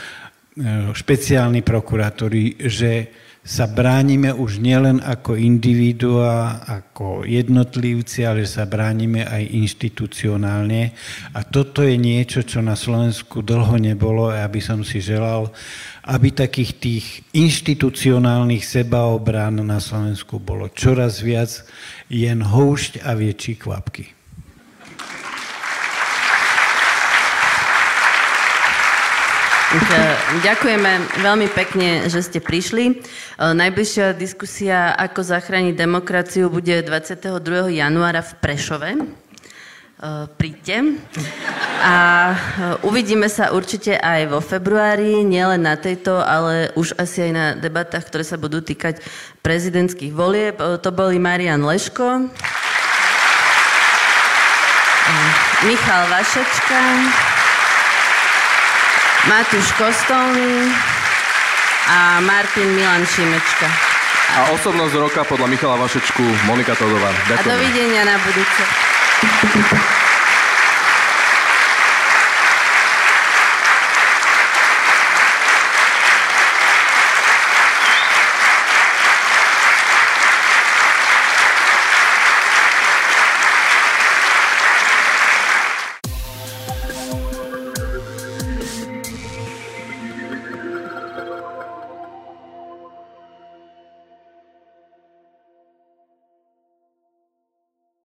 špeciálnej prokuratúry, že sa bránime už nielen ako individua, ako jednotlivci, ale sa bránime aj inštitucionálne. A toto je niečo, čo na Slovensku dlho nebolo a ja by som si želal, aby takých tých inštitucionálnych sebaobrán na Slovensku bolo čoraz viac, jen houšť a väčší kvapky. Ďakujeme veľmi pekne, že ste prišli. E, najbližšia diskusia, ako zachrániť demokraciu, bude 22. januára v Prešove. E, príďte. A e, uvidíme sa určite aj vo februári, nielen na tejto, ale už asi aj na debatách, ktoré sa budú týkať prezidentských volieb. To boli Marian Leško, Michal Vašečka, Matúš Kostolný a Martin Milan Šimečka. A osobnosť roka podľa Michala Vašečku Monika Todová. Ďakujem. A dovidenia na budúce.